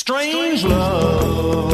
Strange love.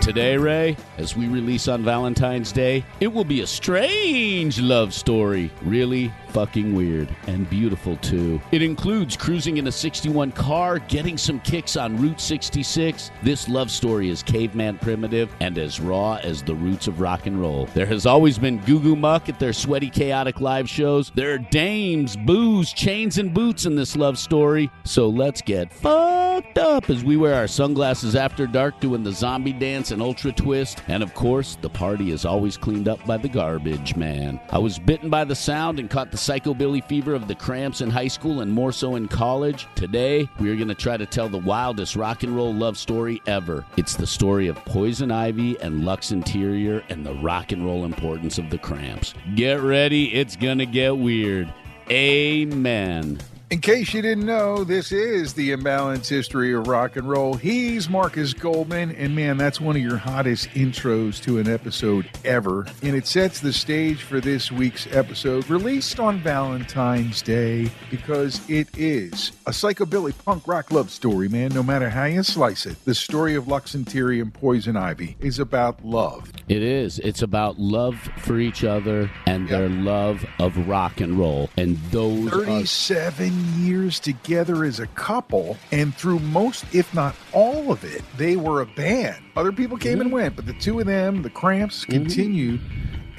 Today, Ray, as we release on Valentine's Day, it will be a strange love story. Really fucking weird and beautiful, too. It includes cruising in a 61 car, getting some kicks on Route 66. This love story is caveman primitive and as raw as the roots of rock and roll. There has always been goo goo muck at their sweaty, chaotic live shows. There are dames, booze, chains, and boots in this love story. So let's get fucked up as we wear our sunglasses after dark doing the zombie dance and ultra twist. And of course, the party is always cleaned up by the garbage man. I was bitten by the sound and caught the psychobilly fever of the cramps in high school and more so in college. Today, we are going to try to tell the wildest rock and roll love story ever. It's the story of Poison Ivy and Lux Interior and the rock and roll importance of the cramps. Get ready, it's going to get weird. Amen. In case you didn't know, this is the imbalanced history of rock and roll. He's Markus Goldman, and man, that's one of your hottest intros to an episode ever. And it sets the stage for this week's episode, released on Valentine's Day, because it is a psychobilly punk rock love story, man. No matter how you slice it, the story of Lux Interior and Poison Ivy is about love. It is. It's about love for each other and their love of rock and roll. And those are 37 years together as a couple, and through most, if not all of it, they were a band. Other people came and mm-hmm. went, but the two of them, the Cramps, mm-hmm. continued.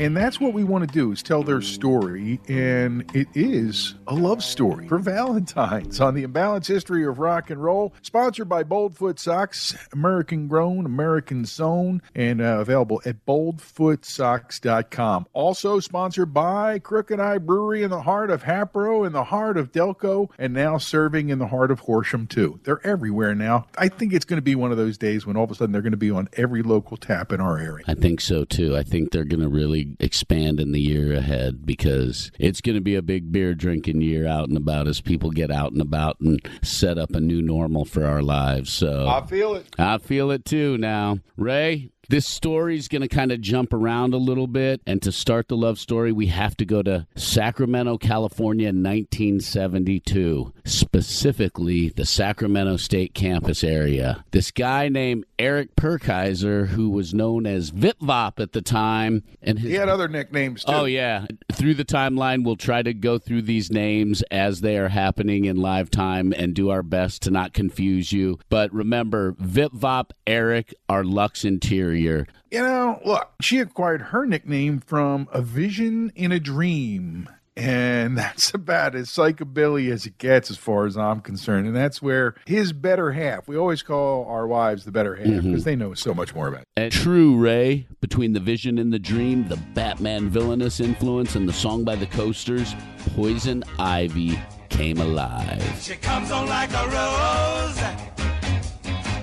And that's what we want to do is tell their story, and it is a love story for Valentine's on the Imbalanced History of Rock and Roll, sponsored by Boldfoot Socks, American grown, American sewn, and uh, available at boldfootsocks.com. Also sponsored by Crooked Eye Brewery in the heart of Hatboro, in the heart of Delco, and now serving in the heart of Horsham too. They're everywhere now. I think it's going to be one of those days when all of a sudden they're going to be on every local tap in our area. I think so too. I think they're going to really expand in the year ahead because it's going to be a big beer drinking year out and about as people get out and about and set up a new normal for our lives. So I feel it. I feel it too now. Ray, this story's going to kind of jump around a little bit. And to start the love story, we have to go to Sacramento, California, 1972, specifically the Sacramento State campus area. This guy named Eric Purkhiser, who was known as Vipvop at the time, and his He had other nicknames too. Oh, yeah. Through the timeline, we'll try to go through these names as they are happening in live time and do our best to not confuse you. But remember, Vipvop, Eric, are Lux Interior. You know, look, she acquired her nickname from A Vision in a Dream. And that's about as psychobilly as it gets, as far as I'm concerned. And that's where his better half, we always call our wives the better half mm-hmm. because they know so much more about it. And true, Ray, between the vision and the dream, the Batman villainous influence, and the song by the Coasters, Poison Ivy came alive. She comes on like a rose,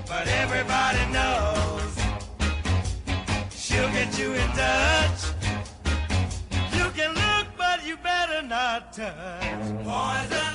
but everybody touch. Poison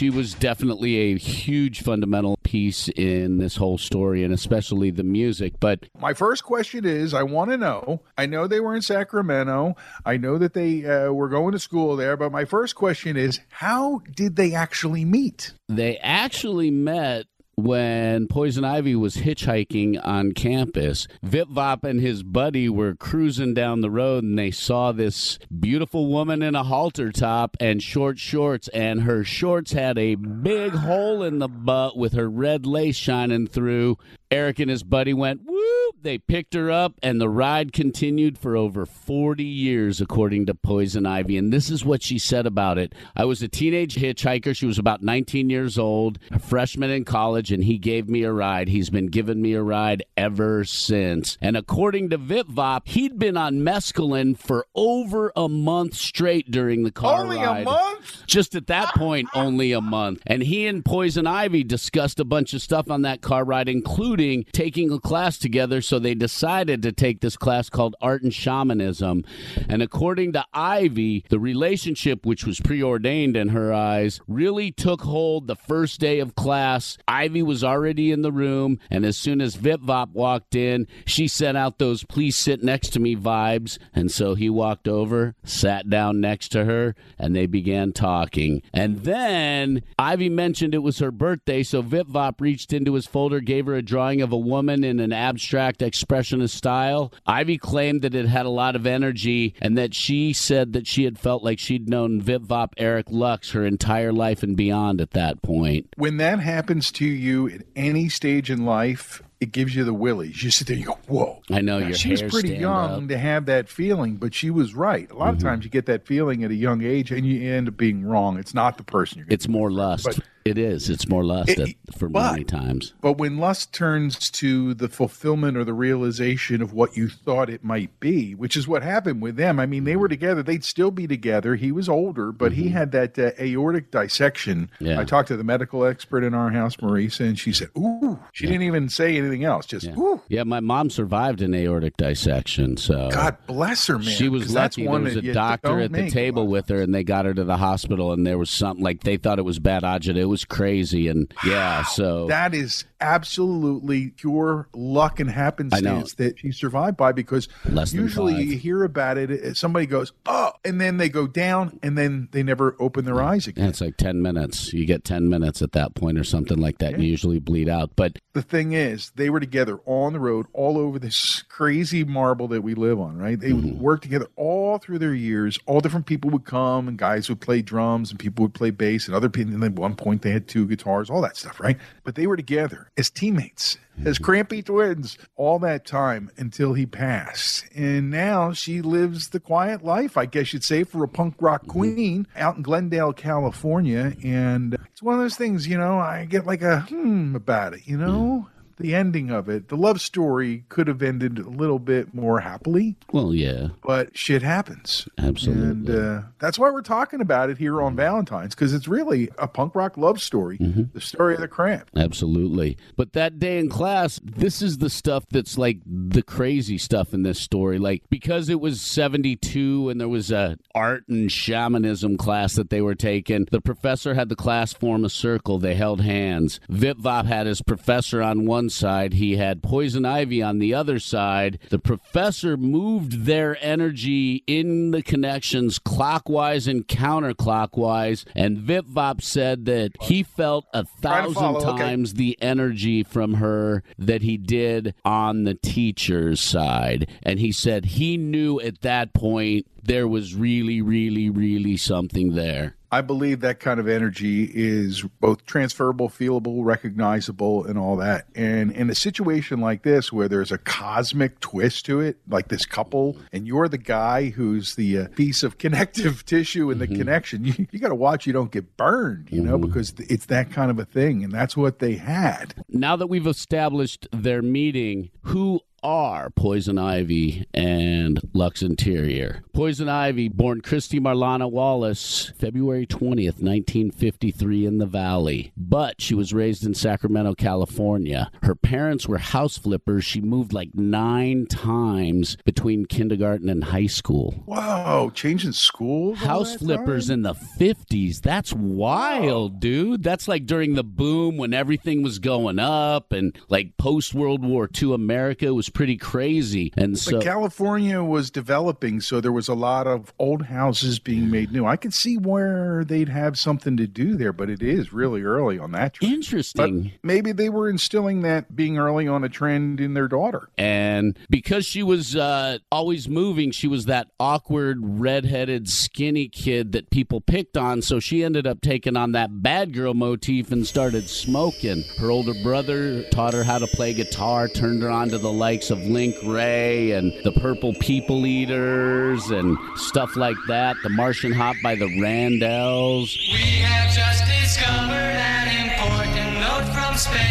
she was definitely a huge fundamental piece in this whole story, and especially the music. But My first question is I want to know. I know they were in Sacramento. I know that they uh, were going to school there. But my first question is how did they actually meet? they actually met when Poison Ivy was hitchhiking on campus. Vipvop and his buddy were cruising down the road and they saw this beautiful woman in a halter top and short shorts, and her shorts had a big hole in the butt with her red lace shining through. Eric and his buddy went, Woo They picked her up, and the ride continued for over 40 years, according to Poison Ivy. And this is what she said about it I was a teenage hitchhiker. She was about 19 years old, a freshman in college, and he gave me a ride. He's been giving me a ride ever since. And according to VipVop, he'd been on mescaline for over a month straight during the car Only ride. Only a month? Just at that point, only a month. And he and Poison Ivy discussed a bunch of stuff on that car ride, including taking a class together. So they decided to take this class called Art and Shamanism. And according to Ivy, the relationship, which was preordained in her eyes, really took hold the first day of class. Ivy was already in the room. And as soon as Vipvop walked in, she sent out those please sit next to me vibes. And so he walked over, sat down next to her, and they began talking. And then Ivy mentioned it was her birthday, so Vipvop reached into his folder, gave her a drawing of a woman in an abstract expressionist style. Ivy claimed that it had a lot of energy and that she said that she had felt like she'd known Vipvop Eric Lux her entire life and beyond at that point. When that happens to you at any stage in life, it gives you the willies. You sit there and you go, whoa. I know Now, your she was pretty young up. Mm-hmm. to have that feeling, but she was right. A lot of times you get that feeling at a young age and you end up being wrong. It's not the person you're It's more lust. But- it is. It's more lust It- at- for but- many times. But when lust turns to the fulfillment or the realization of what you thought it might be, which is what happened with them. I mean, they were together. They'd still be together. He was older, but he had that uh, aortic dissection. Mm-hmm. Yeah. I talked to the medical expert in our house, Marisa, and she said, "Ooh." She didn't even say anything else. Just, Yeah. "Ooh." yeah, my mom survived an aortic dissection, so God bless her, man. She was lucky. There one was a doctor at the table with her, and they got her to the hospital. And there was something like they thought it was bad agita. It was crazy, and yeah. So That is absolutely pure luck and happenstance that she survived by because Less usually five. you hear about it, somebody goes, oh, and then they go down and then they never open their eyes yeah, again. it's like ten minutes. You get ten minutes at that point, or something like that. and You usually bleed out, but The thing is, they were together on the road, all over this crazy marble that we live on, right? They Mm-hmm. would work together all through their years. All different people would come, and guys would play drums, and people would play bass, and other people. And at one point, they had two guitars, all that stuff, right? But they were together as teammates, as Mm-hmm. crampy twins, all that time until he passed. And now she lives the quiet life, I guess you'd say, for a punk rock Mm-hmm. queen out in Glendale, California. And it's one of those things, you know, I get like a hmm about it, you know? The ending of it, the love story could have ended a little bit more happily, well, yeah, but shit happens. absolutely. And uh, that's why we're talking about it here on Valentine's, because it's really a punk rock love story, the story of the cramp. Absolutely. But that day in class, this is the stuff that's like the crazy stuff in this story. Like, because it was 72 and there was a art and shamanism class that they were taking, the professor had the class form a circle. They held hands. Vipvop had his professor on one side, he had Poison Ivy on the other side. The professor moved their energy in the connections clockwise and counterclockwise. And Vipvop said that he felt a thousand follow, okay. times the energy from her that he did on the teacher's side. And he said he knew at that point there was really, really, really something there. I believe that kind of energy is both transferable, feelable, recognizable, and all that. And in a situation like this, where there's a cosmic twist to it, like this couple, and you're the guy who's the uh, piece of connective tissue in the connection, you, you got to watch you don't get burned, you know, because it's that kind of a thing. And that's what they had. Now that we've established their meeting, who are Poison Ivy and Lux Interior. Poison Ivy, born Kristy Marlana Wallace, February 20th, 1953, in the Valley. But she was raised in Sacramento, California. Her parents were house flippers. She moved like nine times between kindergarten and high school. Wow, changing schools? House flippers time? in the 50s. That's wild, dude. That's like during the boom when everything was going up and like post World War II America was pretty crazy. And so But California was developing, so there was a lot of old houses being made new. I could see where they'd have something to do there, but it is really early on that trend. But interesting. maybe they were instilling that being early on a trend in their daughter. and because she was uh, always moving, she was that awkward, redheaded, skinny kid that people picked on. So she ended up taking on that bad girl motif and started smoking. Her older brother taught her how to play guitar, turned her on to the like likes of Link Wray and the Purple People Eaters and stuff like that. The Martian Hop by the Ran-Dells. We have just discovered an important note from space.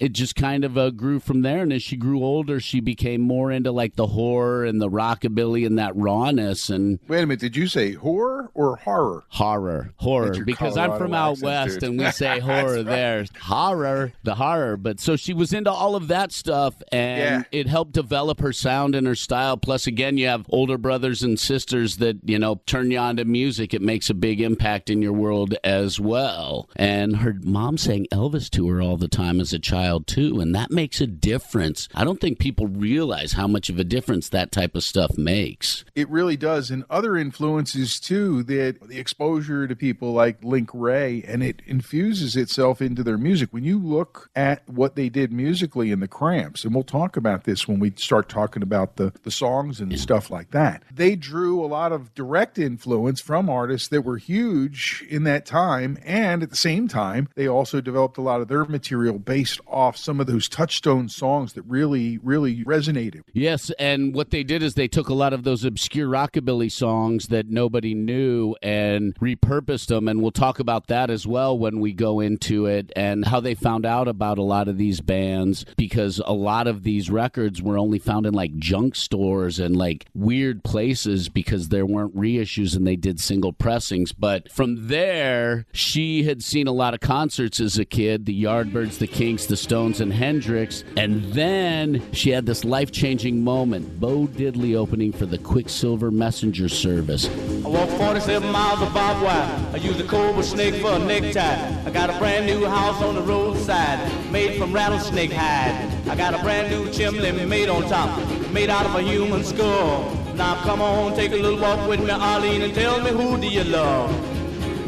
It just kind of uh, grew from there. And as she grew older, she became more into like the horror and the rockabilly and that rawness and Wait a minute. Did you say horror or horror? horror, horror. Because I'm from out west and we say horror there. Horror, the horror. But so she was into all of that stuff and Yeah. it helped develop her sound and her style. Plus, again, you have older brothers and sisters that, you know, turn you on to music. It makes a big impact in your world as well. And her mom sang Elvis to her all the time as a child, too. And that makes a difference. I don't think people realize how much of a difference that type of stuff makes. It really does. And other influences too, that the exposure to people like Link Wray, and it infuses itself into their music. When you look at what they did musically in the Cramps, and we'll talk about this when we start talking about the, the songs and stuff like that, they drew a lot of direct influence from artists that were huge in that time. And at the same time, they also developed a lot of their material based off some of those touchstone songs that really, really resonated. Yes, and what they did is they took a lot of those obscure rockabilly songs that nobody knew and repurposed them. And we'll talk about that as well when we go into it and how they found out about a lot of these bands because a lot of these records were only found in like junk stores and like weird places because there weren't reissues and they did single pressings. But from there, she had seen a lot of concerts as a kid the Yardbirds, the Kinks, the Stones, and Hendrix. And then she had this life changing moment Bo Diddley opening for the Quicksilver Messenger service. I walk 47 miles of barbed wire. I use a cobra snake for a necktie. I got a brand new house on the roadside, made from rattlesnake hide. I got a brand new chimney made on top, made out of a human skull. Now come on, take a little walk with me, Arlene, and tell me who do you love?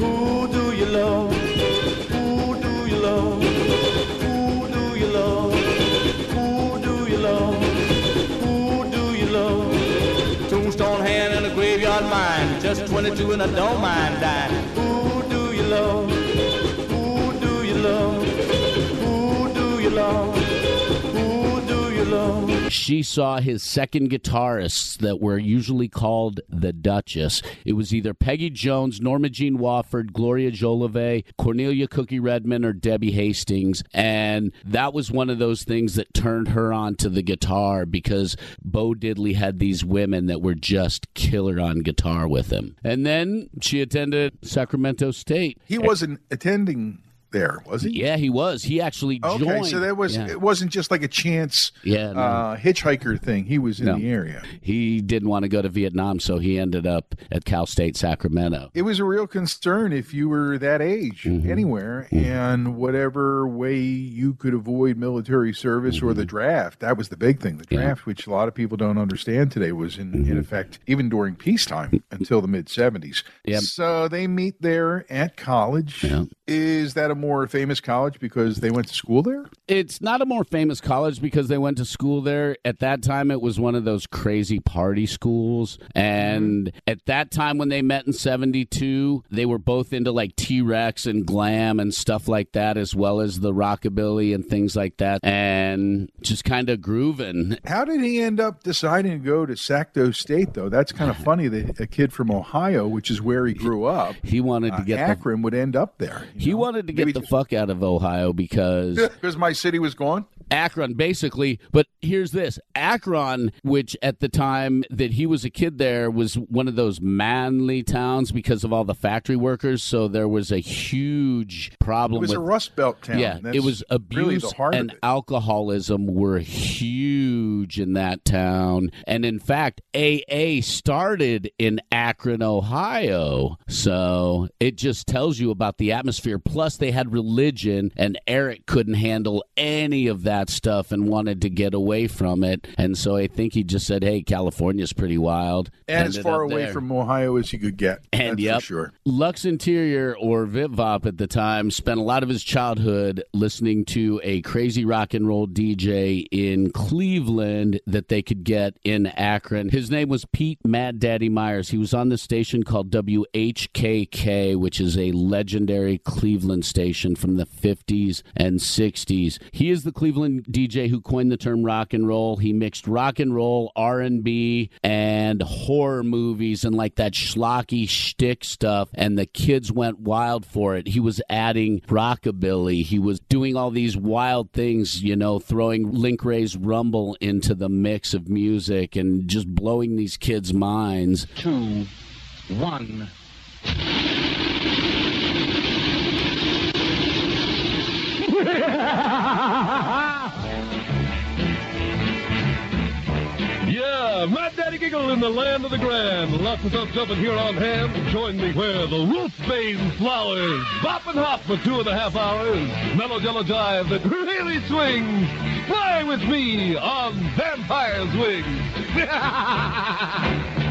Who do you love? Just 22 and I don't mind dying. Who do you love? Who do you love? Who do you love? She saw his second guitarists that were usually called the Duchess. It was either Peggy Jones, Norma Jean Wofford, Gloria Jolivet, Cornelia Cookie Redmond, or Debbie Hastings. And that was one of those things that turned her on to the guitar because Bo Diddley had these women that were just killer on guitar with him. And then she attended Sacramento State. He wasn't attending there, was he? Yeah, he was. He actually Okay, so that was Yeah. it wasn't just like a chance Yeah, no. uh, hitchhiker thing. He was in No. the area. He didn't want to go to Vietnam, so he ended up at Cal State Sacramento. It was a real concern if you were that age Mm-hmm. anywhere and whatever way you could avoid military service or Mm-hmm. the draft. That was the big thing. The draft, which a lot of people don't understand today, was in, Mm-hmm. in effect even during peacetime until the mid 70s. Yep. So they meet there at college. Yeah. Is that a more famous college because they went to school there? It's not a more famous college because they went to school there. At that time, it was one of those crazy party schools. And at that time, when they met in 72, they were both into like T Rex and glam and stuff like that, as well as the rockabilly and things like that. And just kind of grooving. How did he end up deciding to go to Sacto State, though? That's kind of funny that a kid from Ohio, which is where he grew up, He wanted to uh, get the. Akron, would end up there. He know? wanted to get Maybe the fuck out of Ohio because because my city was gone. Akron, basically. But here's this Akron, which at the time that he was a kid there was one of those manly towns because of all the factory workers. So there was a huge problem. It was with a Rust Belt town. yeah, That's it was abuse really and alcoholism were huge in that town. And in fact, AA started in Akron, Ohio. So it just tells you about the atmosphere. Plus, they had religion, and Eric couldn't handle any of that stuff and wanted to get away from it. And so I think he just said, hey, California's pretty wild. and as far away there. from Ohio as you could get. And yeah, sure. Lux Interior or Vipvop at the time spent a lot of his childhood listening to a crazy rock and roll DJ in Cleveland that they could get in Akron. His name was Pete Mad Daddy Myers. He was on the station called WHKK, which is a legendary Cleveland station from the 50s and 60s. He is the Cleveland DJ who coined the term rock and roll. He mixed rock and roll, R&B, and horror movies and like that schlocky shtick stuff. And the kids went wild for it. He was adding rockabilly. He was doing all these wild things, you know, throwing Link Wray's Rumble into the mix of music and just blowing these kids' minds. two, one. Yeah, Mad Daddy Giggle in the land of the grand. Lots of stuff jumping here on hand. Join me where the roof veins flowers. Bop and hop for two and a half hours. Mellow jello jive that really swings. Fly with me on Vampire's Wings.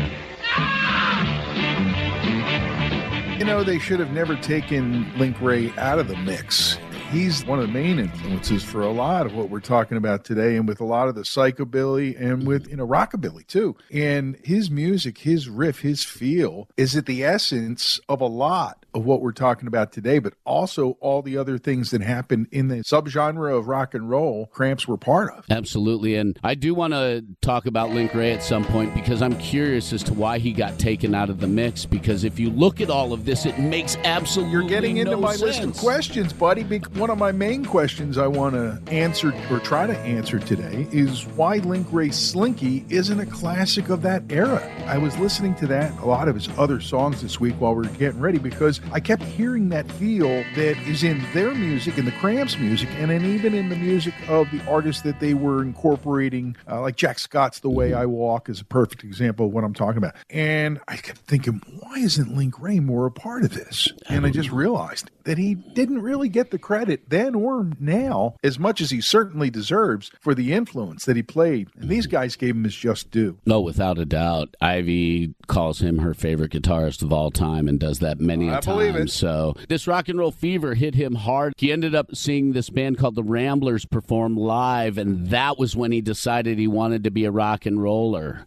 You know, they should have never taken Link Wray out of the mix. He's one of the main influences for a lot of what we're talking about today, and with a lot of the psychobilly and mm-hmm. with, you know, rockabilly too. And his music, his riff, his feel is at the essence of a lot of what we're talking about today, but also all the other things that happened in the subgenre of rock and roll, Cramps were part of. Absolutely. And I do want to talk about Link Wray at some point because I'm curious as to why he got taken out of the mix. Because if you look at all of this, it makes absolutely You're getting into no my list of questions, buddy. Bec- One of my main questions I want to answer or try to answer today is why Link Wray Slinky isn't a classic of that era. I was listening to that, a lot of his other songs this week while we were getting ready because I kept hearing that feel that is in their music, in the Cramps music, and then even in the music of the artists that they were incorporating, uh, like Jack Scott's The Way I Walk is a perfect example of what I'm talking about. And I kept thinking, why isn't Link Wray more a part of this? And I just realized that he didn't really get the credit then or now as much as he certainly deserves for the influence that he played. And these guys gave him his just due. No, without a doubt. Ivy calls him her favorite guitarist of all time and does that many a I believe time. it. So this rock and roll fever hit him hard. He ended up seeing this band called the Ramblers perform live, and that was when he decided he wanted to be a rock and roller.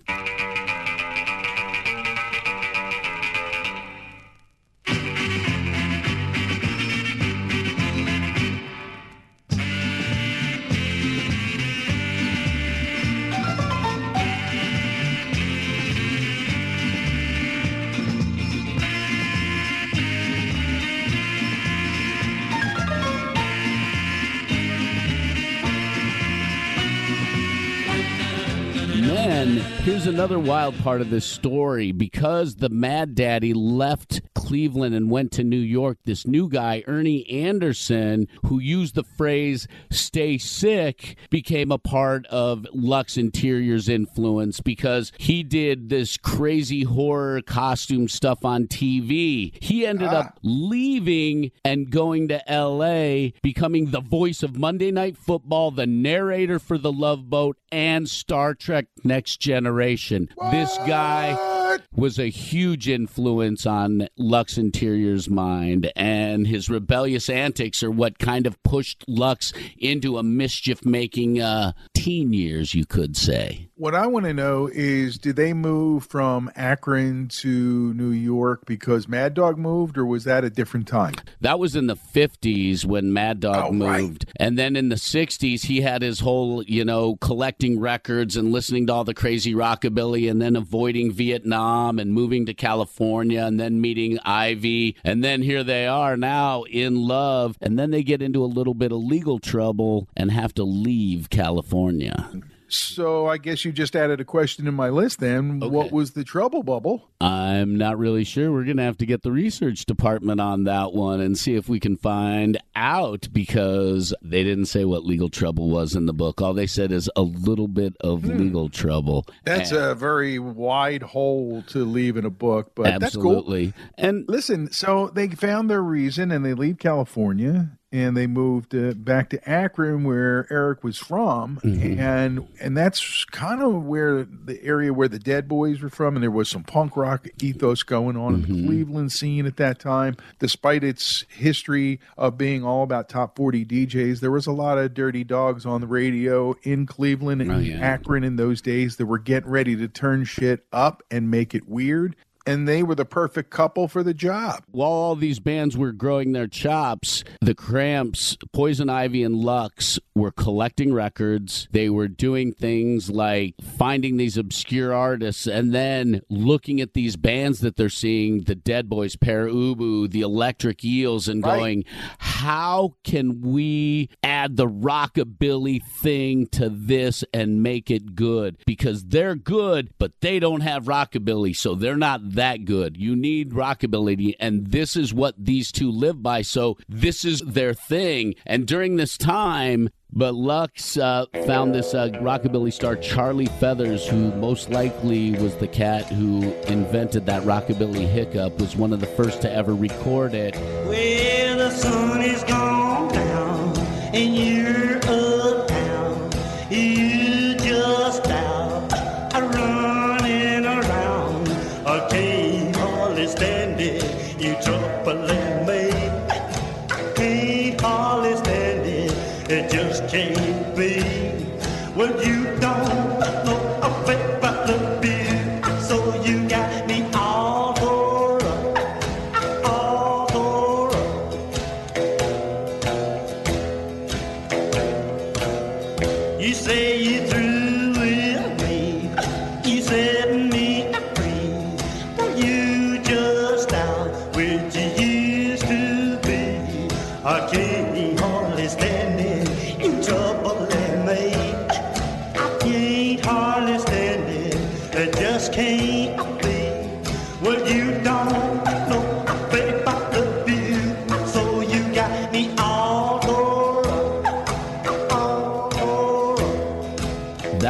Another wild part of this story because the Mad Daddy left Cleveland and went to New York. This new guy, Ernie Anderson, who used the phrase stay sick, became a part of Lux Interior's influence because he did this crazy horror costume stuff on TV. He ended up ah. leaving and going to LA, becoming the voice of Monday Night Football, the narrator for The Love Boat, and Star Trek Next Generation. This guy was a huge influence on Lux Interior's mind, and his rebellious antics are what kind of pushed Lux into a mischief making uh, teen years, you could say. What I want to know is did they move from Akron to New York because Mad Dog moved, or was that a different time? That was in the 50s when Mad Dog Oh, right. moved. And then in the 60s, he had his whole, you know, collecting records and listening to all the crazy rockabilly and then avoiding Vietnam and moving to California and then meeting Ivy, and then here they are now in love, and then they get into a little bit of legal trouble and have to leave California. So I guess you just added a question in my list then. What was the trouble bubble? I'm not really sure. We're going to have to get the research department on that one and see if we can find out because they didn't say what legal trouble was in the book. All they said is a little bit of hmm. legal trouble. That's And- a very wide hole to leave in a book, but Absolutely. that's cool. And listen, so they found their reason and they leave California and they moved uh, back to Akron where Eric was from Mm-hmm. and and that's kind of where the area where the Dead Boys were from and there was some punk rock ethos going on in Mm-hmm. the Cleveland scene at that time despite its history of being all about top 40 DJs there was a lot of dirty dogs on the radio in Cleveland and Oh, yeah. Akron in those days that were getting ready to turn shit up and make it weird and they were the perfect couple for the job while all these bands were growing their chops, the Cramps, Poison Ivy, and Lux were collecting records. They were doing things like finding these obscure artists and then looking at these bands that they're seeing the Dead Boys, Pere Ubu, the Electric Eels, and Right. going, how can we add the rockabilly thing to this and make it good? Because they're good, but they don't have rockabilly, so they're not that good. You need rockabilly, and this is what these two live by. So this is their thing. And during this time, but Lux uh, found this uh, rockabilly star Charlie Feathers, who most likely was the cat who invented that rockabilly hiccup, was one of the first to ever record it. Well, the sun is gone down and you're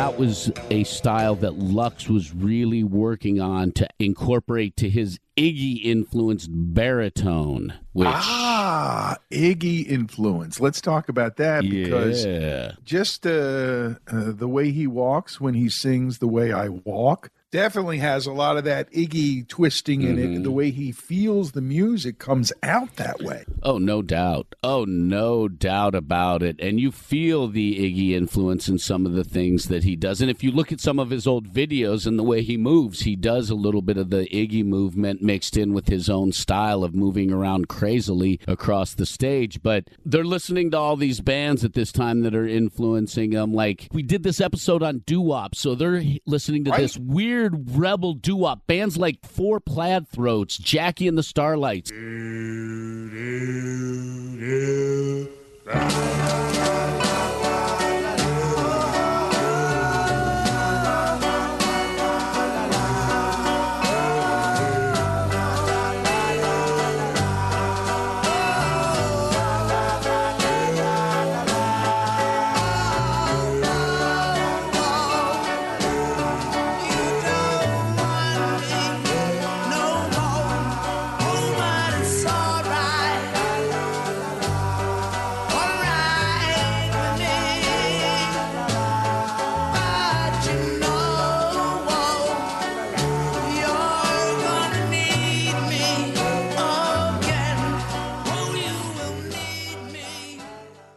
that was a style that Lux was really working on to incorporate to his Iggy influenced baritone, which Ah, Iggy influence. Let's talk about that because yeah. just uh, uh, the way he walks when he sings "The Way I Walk" definitely has a lot of that Iggy twisting in Mm-hmm. it. The way he feels the music comes out that way. Oh, no doubt. Oh, no doubt about it. And you feel the Iggy influence in some of the things that he does. And if you look at some of his old videos and the way he moves, he does a little bit of the Iggy movement mixed in with his own style of moving around crazily across the stage. But they're listening to all these bands at this time that are influencing them. Like we did this episode on doo wop, so they're listening to Right. this weird rebel doo wop bands like Four Plaid Throats, Jackie and the Starlights.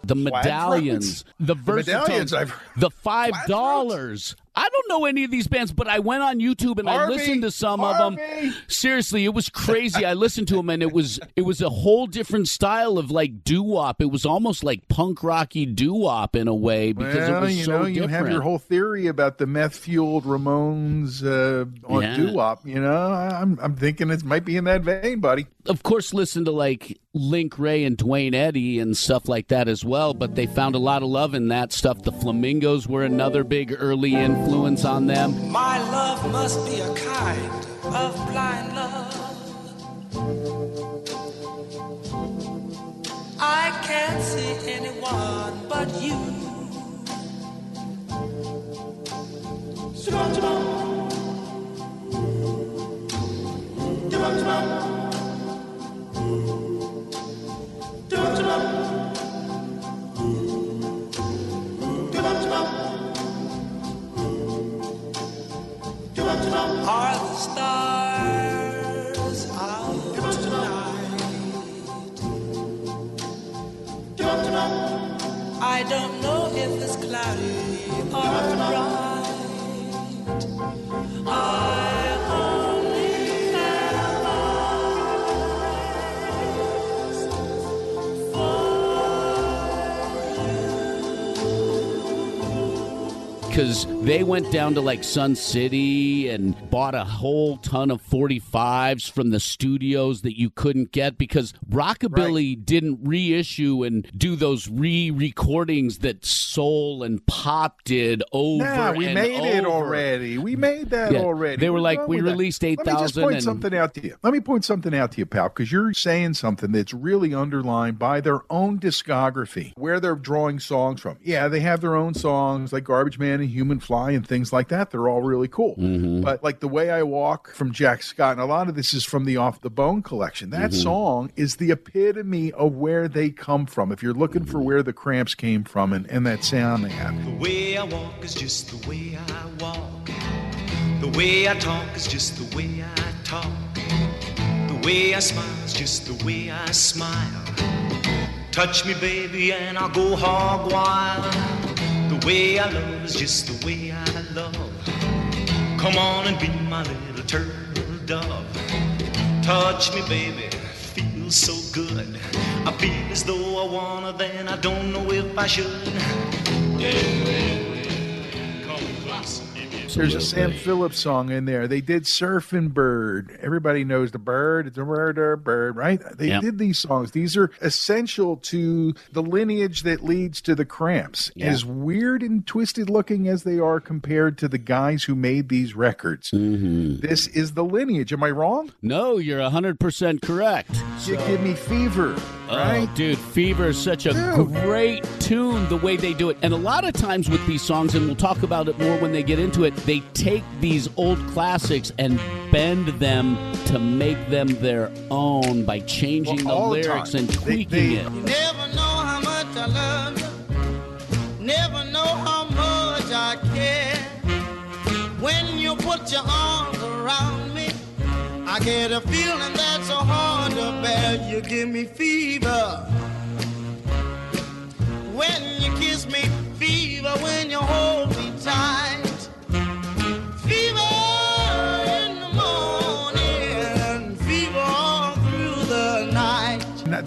The medallions, the versatile, medallions, I've- the five dollars. I don't know any of these bands, but I went on YouTube and I listened to some of them. Seriously, it was crazy. I listened to them and it was it was a whole different style of like doo wop. It was almost like punk rocky doo wop in a way because well, it was you so know, different. you have your whole theory about the meth fueled Ramones uh, on Yeah. doo wop. You know, I'm I'm thinking it might be in that vein, buddy. of course, listen to like Link Wray and Duane Eddy and stuff like that as well. But they found a lot of love in that stuff. The Flamingos were another big early influence on them. My love must be a kind of blind love. I can't see anyone but you. They went down to like Sun City and bought a whole ton of 45s from the studios that you couldn't get because Rockabilly didn't reissue and do those re recordings that Soul and Pop did over Nah, we and made it already. We made that Yeah, already. they were like, we with that. released Let me just 8,000 point and- something out to you. Let me point something out to you, pal, because you're saying something that's really underlined by their own discography, where they're drawing songs from. Yeah, they have their own songs like Garbage Man and Human Fly and things like that. They're all really cool. Mm-hmm. But like the way I walk from Jack Scott, and a lot of this is from the Off the Bone collection. That Mm-hmm. song is the epitome of where they come from. If you're looking for where the Cramps came from and, and that sound they have. The way I walk is just the way I walk. The way I talk is just the way I talk. The way I smile is just the way I smile. Touch me, baby, and I'll go hog wild. The way I love is just the way I love. Come on and be my little turtle dove. Touch me, baby, feels so good. I feel as though I wanna, then I don't know if I should. Closer. There's a Sam Phillips song in there. They did Surfing Bird. Everybody knows the bird. It's a murder bird, right? They Yep. did these songs. These are essential to the lineage that leads to the Cramps. Yeah. As weird and twisted looking as they are compared to the guys who made these records, Mm-hmm. this is the lineage. Am I wrong? No, you're 100% correct. You give me fever, Oh, right? Oh, dude, Fever is such a Dude. great tune the way they do it. And a lot of times with these songs, and we'll talk about it more when they get into it, they take these old classics and bend them to make them their own by changing Well, the the lyrics time. and They- tweaking they- it. Never know how much I love you. Never know how much I care. When you put your arms around me, I get a feeling that's so hard to bear. You give me fever. When you kiss me, fever. When you hold me tight,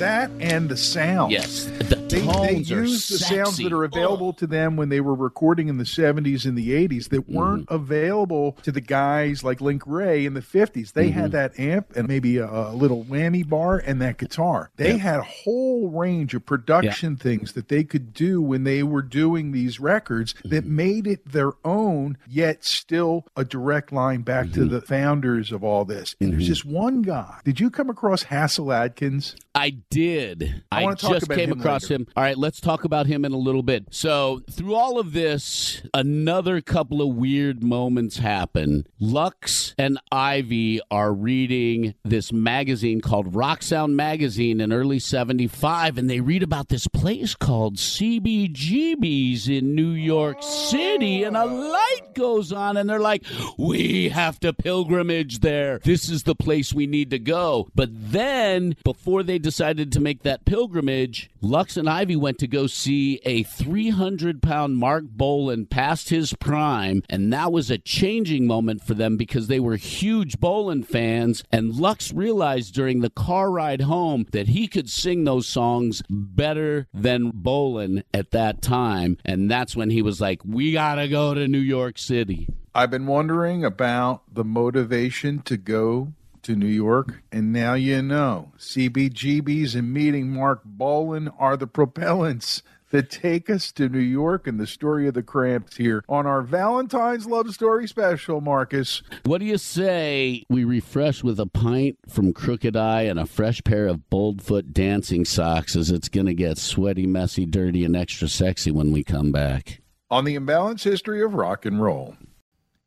that and the sound. Yes, the They, they tones are used the sounds that are available to them when they were recording in the 70s and the 80s that weren't Mm-hmm. available to the guys like Link Wray in the 50s. They Mm-hmm. had that amp and maybe a, a little whammy bar and that guitar. They Yeah. had a whole range of production things that they could do when they were doing these records that Mm-hmm. made it their own, yet still a direct line back to Mm-hmm. the founders of all this. And there's this one guy. Did you come across Hasil Adkins? I did. I I, just came him across later. him. All right, let's talk about him in a little bit. So, through all of this, another couple of weird moments happen. Lux and Ivy are reading this magazine called Rock Sound Magazine in early 75, and they read about this place called CBGB's in New York City, and a light goes on, and they're like, We have to pilgrimage there. This is the place we need to go. But then, before they decided to make that pilgrimage, Lux and Ivy went to go see a 300 pound Marc Bolan past his prime, and that was a changing moment for them because they were huge Bolan fans. And Lux realized during the car ride home that he could sing those songs better than Bolan at that time. And that's when he was like, We gotta go to New York City. I've been wondering about the motivation to go to New York, and now you know. CBGBs and meeting Marc Bolan are the propellants that take us to New York and the story of the Cramps here on our Valentine's Love Story special, Markus. What do you say we refresh with a pint from Crooked Eye and a fresh pair of Boldfoot dancing socks as it's going to get sweaty, messy, dirty, and extra sexy when we come back? On the imbalanced history of rock and roll.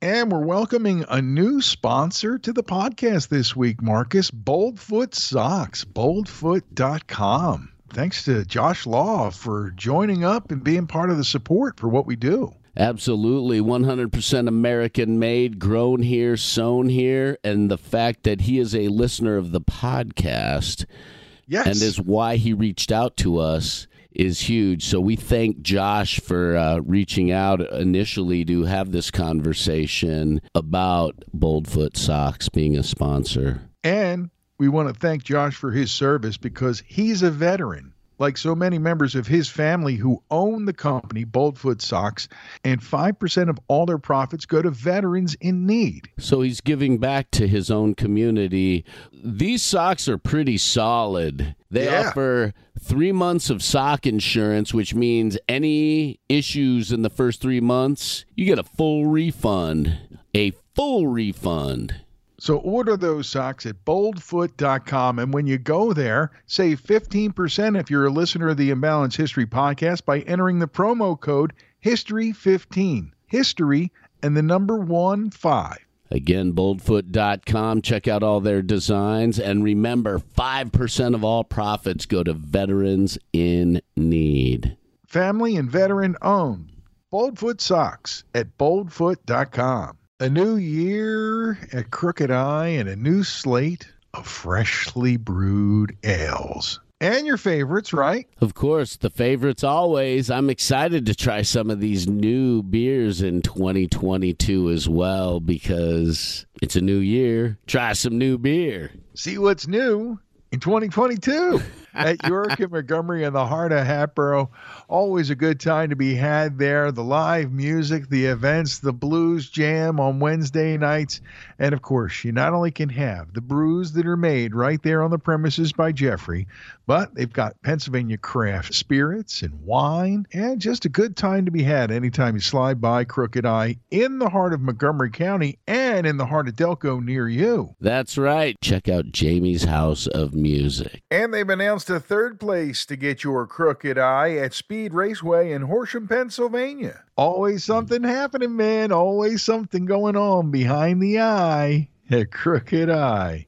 And we're welcoming a new sponsor to the podcast this week, Markus Boldfoot Socks, boldfoot.com. Thanks to Josh Law for joining up and being part of the support for what we do. Absolutely. 100% American made, grown here, sewn here. And the fact that he is a listener of the podcast Yes. and is why he reached out to us is huge. So we thank Josh for uh, reaching out initially to have this conversation about Boldfoot Socks being a sponsor. And we want to thank Josh for his service because he's a veteran, like so many members of his family who own the company, Boldfoot Socks, and 5% of all their profits go to veterans in need. So he's giving back to his own community. These socks are pretty solid. They Yeah. offer three months of sock insurance, which means any issues in the first three months, you get a full refund. A full refund. So order those socks at boldfoot.com. And when you go there, save 15% if you're a listener of the Imbalance History podcast by entering the promo code HISTORY15. History and the number one five. Again, boldfoot.com. Check out all their designs. And remember, 5% of all profits go to veterans in need. Family and veteran owned. Boldfoot socks at boldfoot.com. A new year a Crooked Eye and a new slate of freshly brewed ales. And your favorites, right? Of course, the favorites always. I'm excited to try some of these new beers in 2022 as well because it's a new year. Try some new beer. See what's new in 2022 at York and Montgomery in the heart of Hatboro. Always a good time to be had there. The live music, the events, the blues jam on Wednesday nights. And of course, you not only can have the brews that are made right there on the premises by Jeffrey, but they've got Pennsylvania craft spirits and wine, and just a good time to be had anytime you slide by Crooked Eye in the heart of Montgomery County and in the heart of Delco near you. That's right. Check out Jamie's House of Music. And they've announced a third place to get your crooked eye at Speed Raceway in Horsham, Pennsylvania. Always something happening, man. Always something going on behind the eye at Crooked Eye.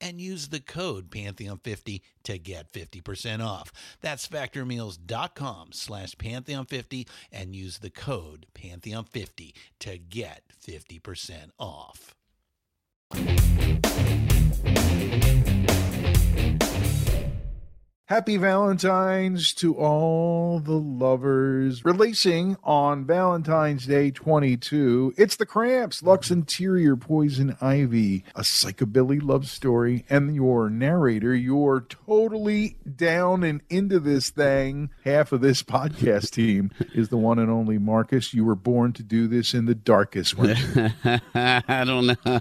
and use the code pantheon50 to get 50% off. That's factormeals.com slash pantheon50 and use the code pantheon50 to get 50% off. Happy Valentine's to all the lovers. Releasing on Valentine's Day 22, it's The Cramps, Lux Interior, Poison Ivy, a psychobilly love story, and your narrator, you're totally down and into this thing. Half of this podcast team is the one and only Markus. You were born to do this in the darkest way. I don't know.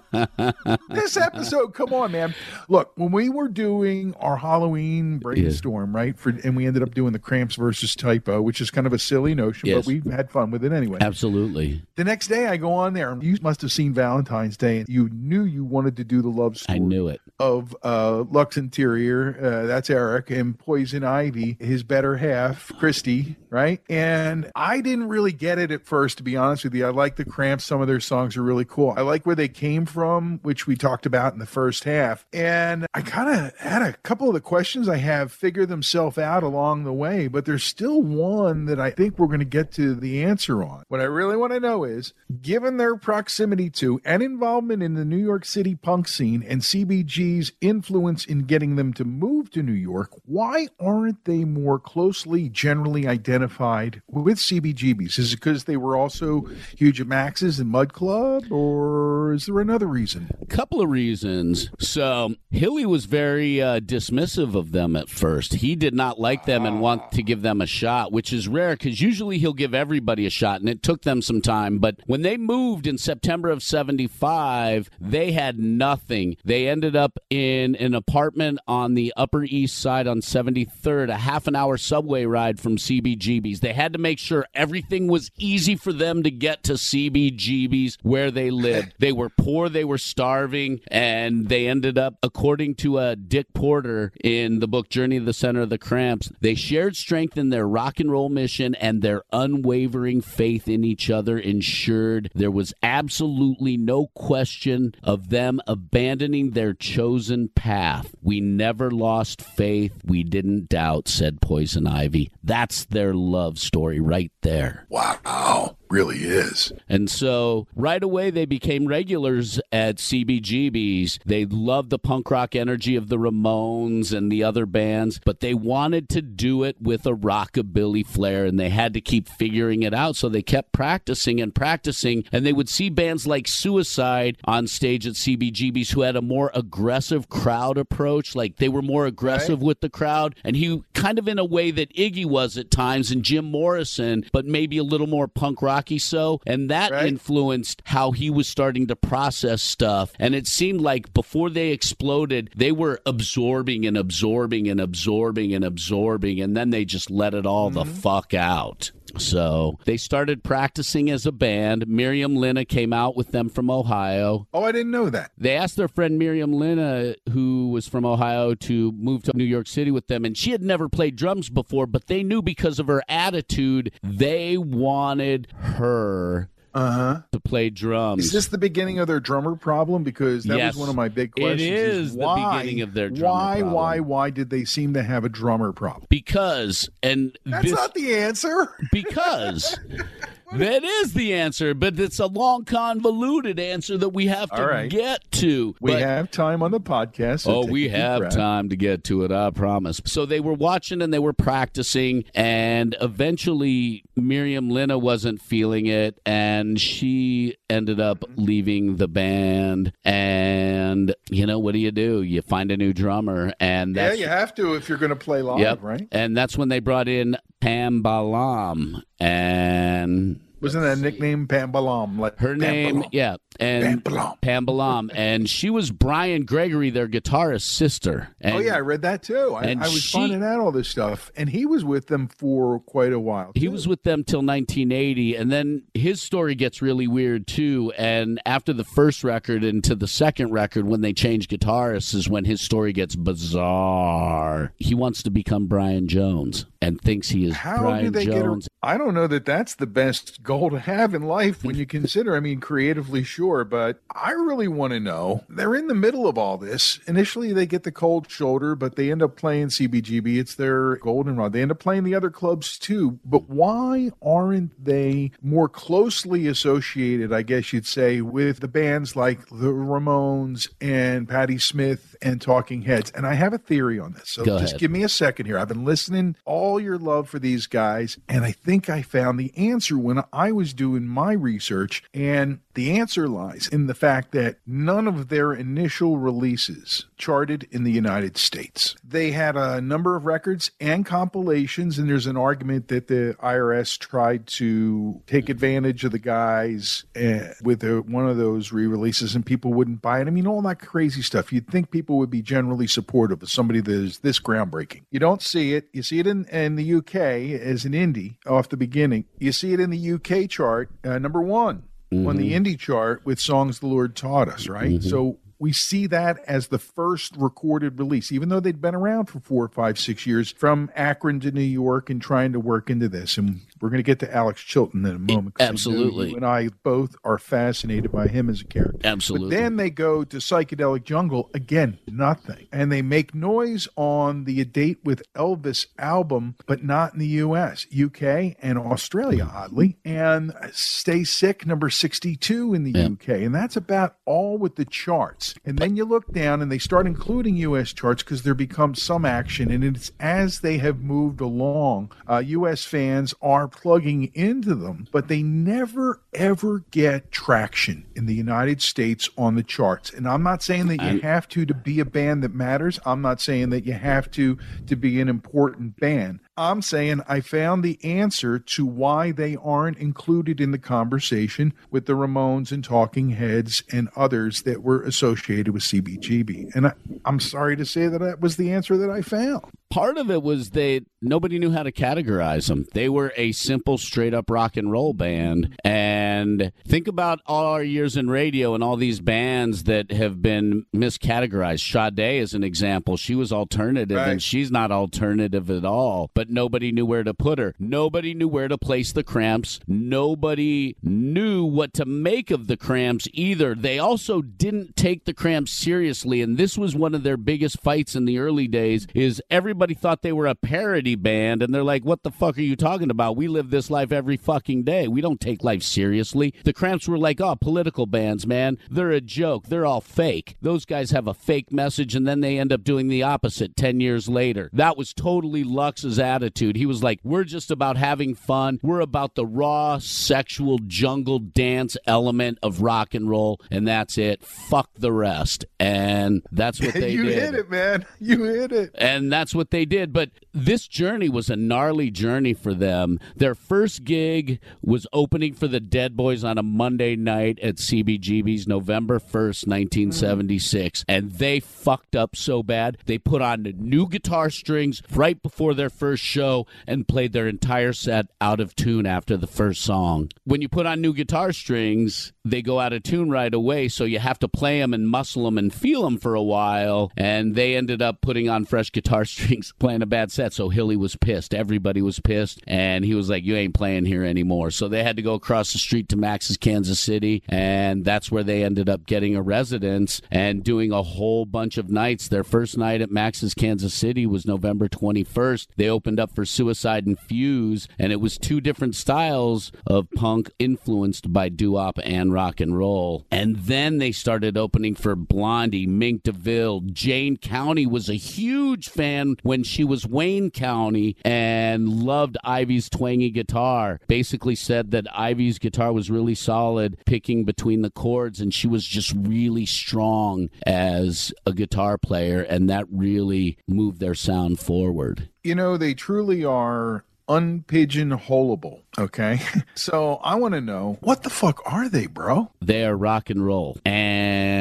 this episode, come on, man. Look, when we were doing our Halloween brainstorm, right? For and we ended up doing the cramps versus typo, which is kind of a silly notion, Yes. but we had fun with it anyway. Absolutely. The next day, I go on there. and You must have seen Valentine's Day, and you knew you wanted to do the love story I knew it. of uh, Lux Interior. Uh, that's Eric and Poison Ivy, his better half, Kristy, right? And I didn't really get it at first, to be honest with you. I like the Cramps. Some of their songs are really cool. I like where they came from, which we talked about in the first half. And I kind of had a couple of the questions I have figure themselves out along the way, but there's still one that I think we're going to get to the answer on. What I really want to know is given their proximity to and involvement in the New York City punk scene and CBGB's influence in getting them to move to New York, why aren't they more closely generally identified with CBGBs? Is it because they were also huge at Max's and Mud Club, or is there another reason? A couple of reasons. So Hilly was very uh, dismissive of them at first. He did not like them and want to give them a shot, which is rare because usually he'll give everybody a shot, and it took them some time. But when they moved in September of '75, they had nothing. They ended up in an apartment on the Upper East Side on 73rd, a half an hour subway ride from CBGB's. They had to make sure everything was easy for them to get to CBGB's where they lived. They were poor, they were starving, and they ended up, according to uh, Dick Porter in the book Journey the Center of the Cramps, they shared strength in their rock and roll mission, and their unwavering faith in each other ensured there was absolutely no question of them abandoning their chosen path. We never lost faith. We didn't doubt, said Poison Ivy. That's their love story right there. Wow, really is. And so right away they became regulars at CBGB's. They loved the punk rock energy of the Ramones and the other bands, but they wanted to do it with a rockabilly flair and they had to keep figuring it out. So they kept practicing and practicing and they would see bands like Suicide on stage at CBGB's who had a more aggressive crowd approach. Like they were more aggressive with the crowd and he kind of in a way that Iggy was at times and Jim Morrison, but maybe a little more punk rocky so. And that Right. influenced how he was starting to process stuff. And it seemed like before they exploded, they were absorbing and absorbing and absorbing and absorbing. And then they just let it all the mm-hmm. fuck out. So they started practicing as a band. Miriam Linna came out with them from Ohio. Oh, I didn't know that. They asked their friend Miriam Linna, who was from Ohio, to move to New York City with them. And she had never played drums before, but they knew because of her attitude, they wanted her Uh huh. to play drums. Is this the beginning of their drummer problem? Because that Yes. was one of my big It questions. is the beginning of their drummer Why, problem. why, why did they seem to have a drummer problem? because, and That's this, not the answer. because that is the answer, but it's a long, convoluted answer that we have to right. get to. We But- have time on the podcast. so oh, we have time to get to it, I promise. So they were watching and they were practicing, and eventually Miriam Linna wasn't feeling it, and she ended up mm-hmm. leaving the band. And, you know, what do you do? You find a new drummer, and Yeah, you have to if you're going to play live, Yep. right? And that's when they brought in Pam Balam. And Wasn't that nickname Pam Balam? Like her Pam name, Balam. yeah, and Pam Balam. Pam Balam, and she was Bryan Gregory, their guitarist sister. Oh, and oh yeah, I read that too. I, and I was she- finding out all this stuff, and he was with them for quite a while. He was with them till 1980, and then his story gets really weird too. And after the first record into the second record, when they change guitarists, is when his story gets bizarre. He wants to become Brian Jones and thinks he is How Brian do they Jones. get? A, I don't know that that's the best goal to have in life when you consider. I mean, creatively, sure, but I really want to know. They're in the middle of all this. Initially, they get the cold shoulder, but they end up playing CBGB. It's their goldenrod. They end up playing the other clubs too. But why aren't they more closely associated? I guess you'd say with the bands like the Ramones and Patti Smith and Talking Heads, and I have a theory on this. So Go just ahead. give me a second here. I've been listening all your love for these guys, and I think I found the answer when I was doing my research. And the answer lies in the fact that none of their initial releases charted in the United States. They had a number of records and compilations, and there's an argument that the IRS tried to take advantage of the guys uh, with one of those re-releases, and people wouldn't buy it. I mean, all that crazy stuff. You'd think people would be generally supportive of somebody that is this groundbreaking. You don't see it. You see it in, in the UK as an indie off the beginning. You see it in the UK chart, uh, number one on the indie chart with songs the Lord taught us, right? So we see that as the first recorded release, even though they'd been around for four, five, six years from Akron to New York and trying to work into this. And we're going to get to Alex Chilton in a moment. Absolutely. You and I both are fascinated by him as a character. Absolutely. But then they go to Psychedelic Jungle. Again, nothing. And they make noise on the A Date with Elvis album, but not in the US, UK, and Australia, oddly. And Stay Sick, number 62 in the UK. And that's about all with the charts. And then you look down and they start including US charts because there becomes some action. And it's as they have moved along, uh, US fans are plugging into them, but they never ever get traction in the United States on the charts. And I'm not saying that you have to to be a band that matters. I'm not saying that you have to to be an important band. I'm saying I found the answer to why they aren't included in the conversation with the Ramones and Talking Heads and others that were associated with CBGB. And I, I'm sorry to say that that was the answer that I found. Part of it was they nobody knew how to categorize them. They were a simple, straight up rock and roll band. And think about all our years in radio and all these bands that have been miscategorized. Sade is an example. She was alternative Right. and she's not alternative at all, but nobody knew where to put her. Nobody knew where to place the cramps. Nobody knew what to make of the cramps either. They also didn't take the cramps seriously, and this was one of their biggest fights in the early days. Is everybody thought they were a parody band, and they're like, "What the fuck are you talking about? We live this life every fucking day. We don't take life seriously." The cramps were like, "Oh, political bands, man. They're a joke. They're all fake. Those guys have a fake message, and then they end up doing the opposite ten years later." That was totally Lux's attitude. He was like, "We're just about having fun. We're about the raw sexual jungle dance element of rock and roll, and that's it. Fuck the rest." And that's what they you did. hit it, man. You hit it. And that's what they did. But this journey was a gnarly journey for them. Their first gig was opening for the Dead Boys on a Monday night at CBGB's November 1st, 1976. Mm-hmm. And they fucked up so bad. They put on the new guitar strings right before their first show and played their entire set out of tune after the first song. When you put on new guitar strings, they go out of tune right away. So you have to play them and muscle them and feel them for a while. And they ended up putting on fresh guitar strings, playing a bad set. So Hilly was pissed. Everybody was pissed. And he was like, You ain't playing here anymore. So they had to go across the street to Max's Kansas City. And that's where they ended up getting a residence and doing a whole bunch of nights. Their first night at Max's Kansas City was November 21st. They opened up for Suicide and Fuse. And it was two different styles of punk influenced by doo wop and rock and roll. And then they started opening for Blondie, Mink DeVille. Jane County was a huge fan when she was Wayne County and loved Ivy's twangy guitar. Basically said that Ivy's guitar was really solid, picking between the chords, and she was just really strong as a guitar player, and that really moved their sound forward. You know, they truly are unpigeonholable. Okay. So I want to know what the fuck are they, bro? They are rock and roll. And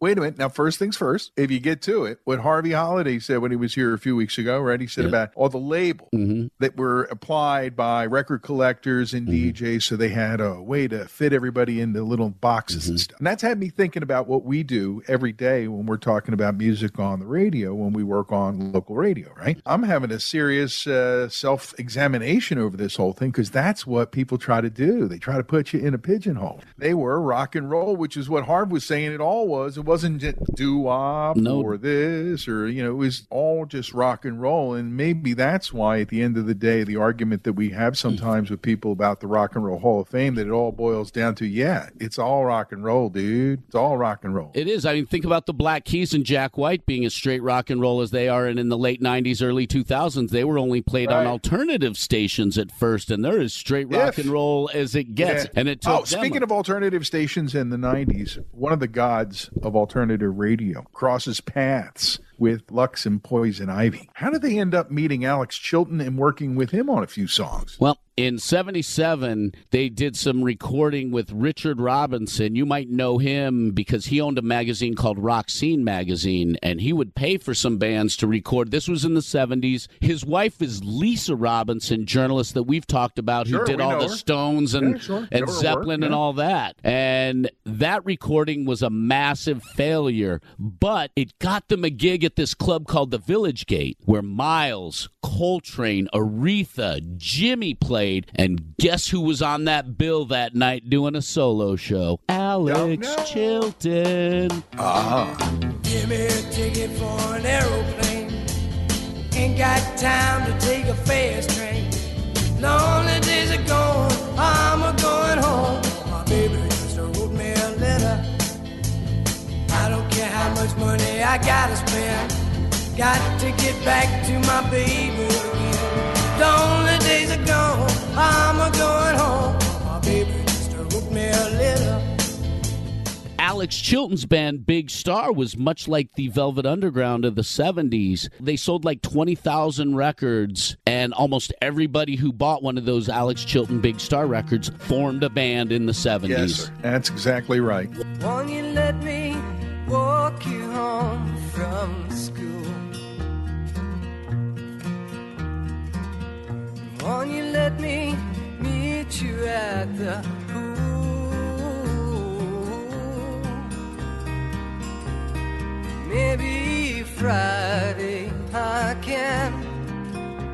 Wait a minute. Now, first things first, if you get to it, what Harvey Holiday said when he was here a few weeks ago, right? He said about all the labels mm-hmm. that were applied by record collectors and mm-hmm. DJs. So they had a way to fit everybody into little boxes and mm-hmm. stuff. And that's had me thinking about what we do every day when we're talking about music on the radio, when we work on local radio, right? I'm having a serious uh, self examination over this whole thing because that's what people try to do. They try to put you in a pigeonhole. They were rock and roll, which is what Harv was saying. It all all was. It wasn't just doo wop No. or this or you know, it was all just rock and roll. And maybe that's why at the end of the day, the argument that we have hmm. sometimes with people about the Rock and Roll Hall of Fame, that it all boils down to, yeah, it's all rock and roll, dude. It's all rock and roll. It is. I mean, think about the Black Keys and Jack White being as straight rock and roll as they are, and in the late '90s, early 2000s, they were only played on alternative stations at first, and they're as straight rock If- and roll as it gets. Yeah. And it took oh, speaking of alternative stations in the '90s, one of the gods of alternative radio crosses paths with Lux and Poison Ivy. How did they end up meeting Alex Chilton and working with him on a few songs? Well, in 77, they did some recording with Richard Robinson. You might know him because he owned a magazine called Rock Scene Magazine, and he would pay for some bands to record. This was in the 70s. His wife is Lisa Robinson, journalist that we've talked about, who Sure, did all the her. Stones and, Yeah, sure. and her work, Zeppelin and all that. And that recording was a massive failure, but it got them a gig at this club called the Village Gate, where Miles, Coltrane, Aretha, Jimmy played, and guess who was on that bill that night doing a solo show? Alex know. Chilton. Uh-huh. Give me a ticket for an aeroplane. Ain't got time to take a fast train. Lonely days are gone, I'm a going home. Much money I gotta spend. Got to get back to my baby again. Lonely days are gone, I'm a going home. My baby just wrote me a letter. Alex Chilton's band Big Star was much like the Velvet Underground of the 70s. They sold like 20,000 records, and almost everybody who bought one of those Alex Chilton Big Star records formed a band in the 70s. Yes, sir. That's exactly right. Won't you let me walk you home from school? Won't you let me meet you at the pool? Maybe Friday I can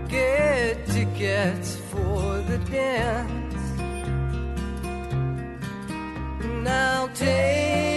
get tickets for the dance. And I'll take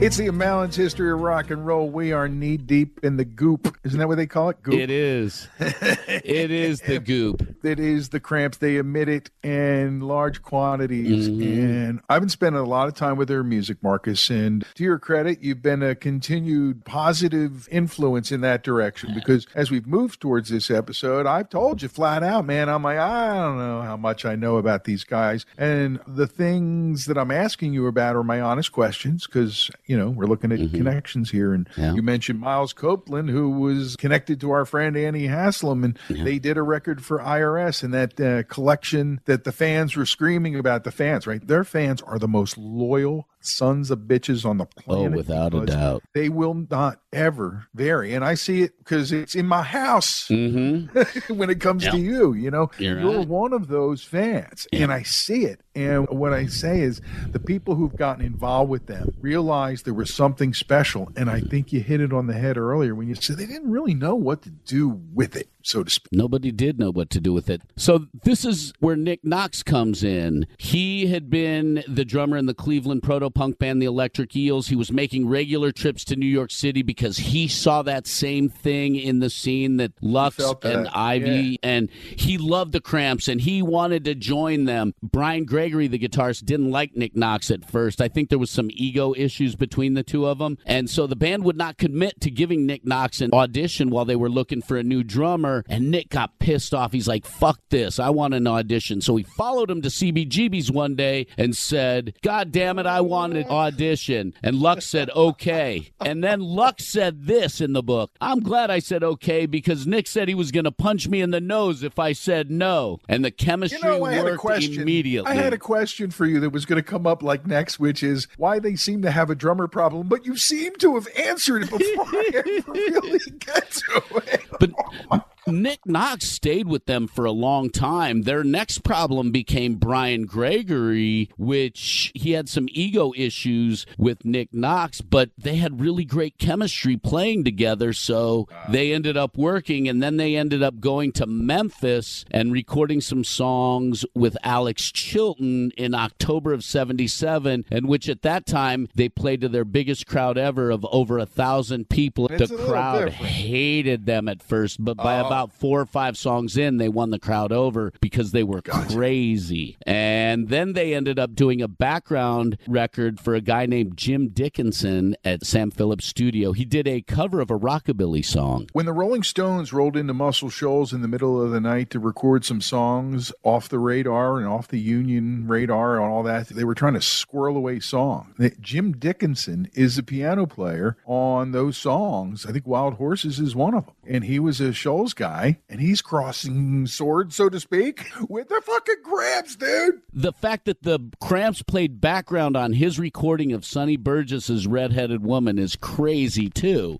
It's the Mallin's history of rock and roll. We are knee deep in the goop. Isn't that what they call it? Goop. It is. it is the goop. It is the cramps. They emit it in large quantities. Mm-hmm. And I've been spending a lot of time with their music, Markus. And to your credit, you've been a continued positive influence in that direction because as we've moved towards this episode, I've told you flat out, man, I'm like, I don't know how much I know about these guys. And the things that I'm asking you about are my honest questions because, you know, we're looking at connections here. And Mm-hmm. Yeah. you mentioned Miles Copeland, who was connected to our friend Annie Haslam, and they did a record for IRS and that uh, collection that the fans were screaming about. The fans, right? Their fans are the most loyal sons of bitches on the planet. Oh, without a doubt. They will not ever vary. And I see it because it's in my house Mm-hmm. when it comes Yeah. to you. You know, You're are right. one of those fans, and I see it. And what I say is, the people who've gotten involved with them realized there was something special. And I think you hit it on the head earlier when you said they didn't really know what to do with it, so to speak. Nobody did know what to do with it. So this is where Nick Knox comes in. He had been the drummer in the Cleveland proto-punk band, the Electric Eels. He was making regular trips to New York City because he saw that same thing in the scene that Lux that, and Ivy and he loved the Cramps and he wanted to join them. Bryan Gregory, the guitarist, didn't like Nick Knox at first. I think there was some ego issues between the two of them, and so the band would not commit to giving Nick Knox an audition while they were looking for a new drummer. And Nick got pissed off. He's like, "Fuck this! I want an audition." So he followed him to CBGB's one day and said, "God damn it, I want an audition." And Lux said, "Okay." And then Lux said this in the book: "I'm glad I said okay because Nick said he was going to punch me in the nose if I said no." And the chemistry You know, I had a worked immediately. I had a question for you that was going to come up like next, which is why they seem to have a drummer problem, but you seem to have answered it before I ever really get to it. But oh Nick Knox stayed with them for a long time. Their next problem became Bryan Gregory, which he had some ego issues with Nick Knox, but they had really great chemistry playing together. So they ended up working, and then they ended up going to Memphis and recording some songs with Alex Chilton in October of 77, and which at that time they played to their biggest crowd ever of over a thousand people. It's the crowd hated them at first, but by Oh. about four or five songs in, they won the crowd over because they were crazy. And then they ended up doing a background record for a guy named Jim Dickinson at Sam Phillips Studio. He did a cover of a rockabilly song. When the Rolling Stones rolled into Muscle Shoals in the middle of the night to record some songs off the radar and off the Union radar and all that, they were trying to squirrel away songs. Jim Dickinson is the piano player on those songs. I think Wild Horses is one of them. And he was a Shoals guy, and he's crossing swords, so to speak, with the fucking Cramps, dude. The fact that the Cramps played background on his recording of Sonny Burgess's Redheaded Woman is crazy too.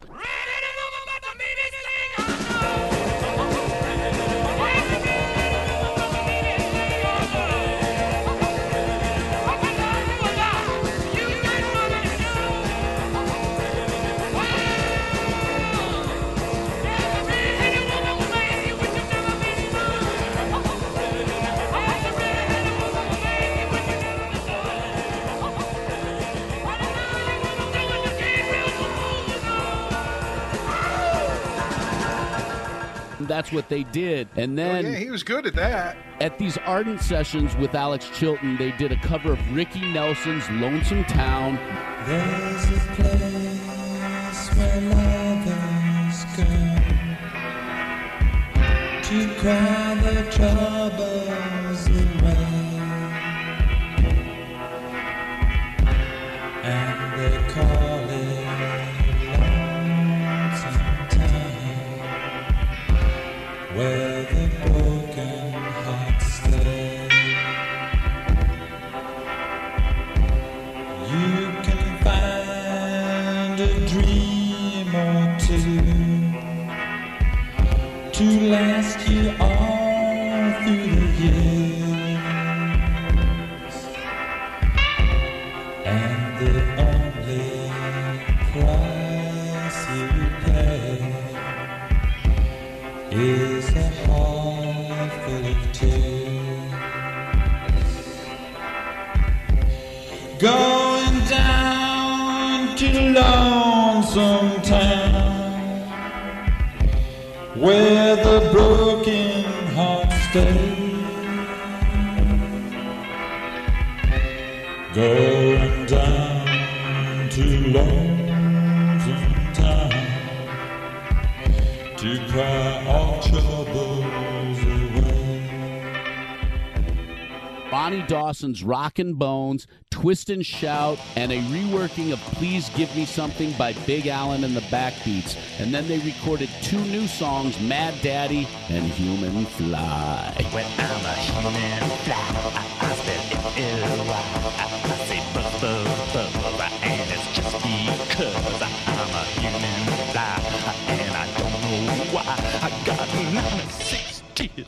That's what they did. And oh, then Oh, yeah, he was good at that. At these ardent sessions with Alex Chilton, they did a cover of Ricky Nelson's Lonesome Town. There's a place where lovers go to cry their troubles Rockin' Bones, Twist and Shout, and a reworking of Please Give Me Something by Bill Allen and the Backbeats. And then they recorded two new songs, Mad Daddy and Human Fly. When I'm a human fly, I, I spell F-L-Y. I, I say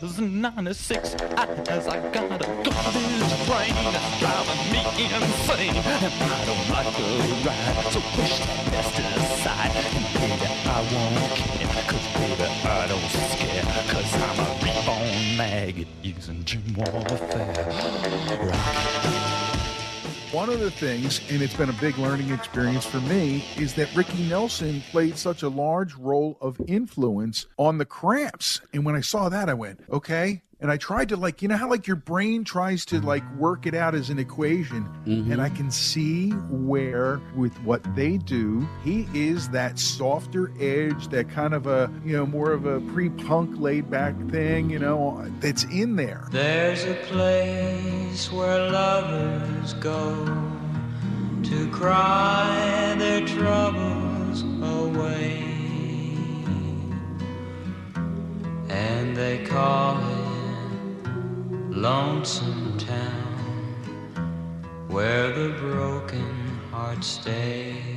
96 tears and 96 eyes. I got a garbage brain that's driving me insane, and I don't like the ride. So push that mess to the side, and baby, I won't care, 'cause baby, I don't scare, 'cause I'm a reborn maggot using germ warfare. Rock. One of the things, and it's been a big learning experience for me, is that Ricky Nelson played such a large role of influence on the cramps. And when I saw that, I went, okay. And I tried to like, you know how like your brain tries to like work it out as an equation. Mm-hmm. And I can see where with what they do, he is that softer edge, that kind of a, you know, more of a pre-punk laid back thing, you know, that's in there. There's a place where lovers go to cry their troubles away, and they call it Lonesome Town, where the broken hearts stay.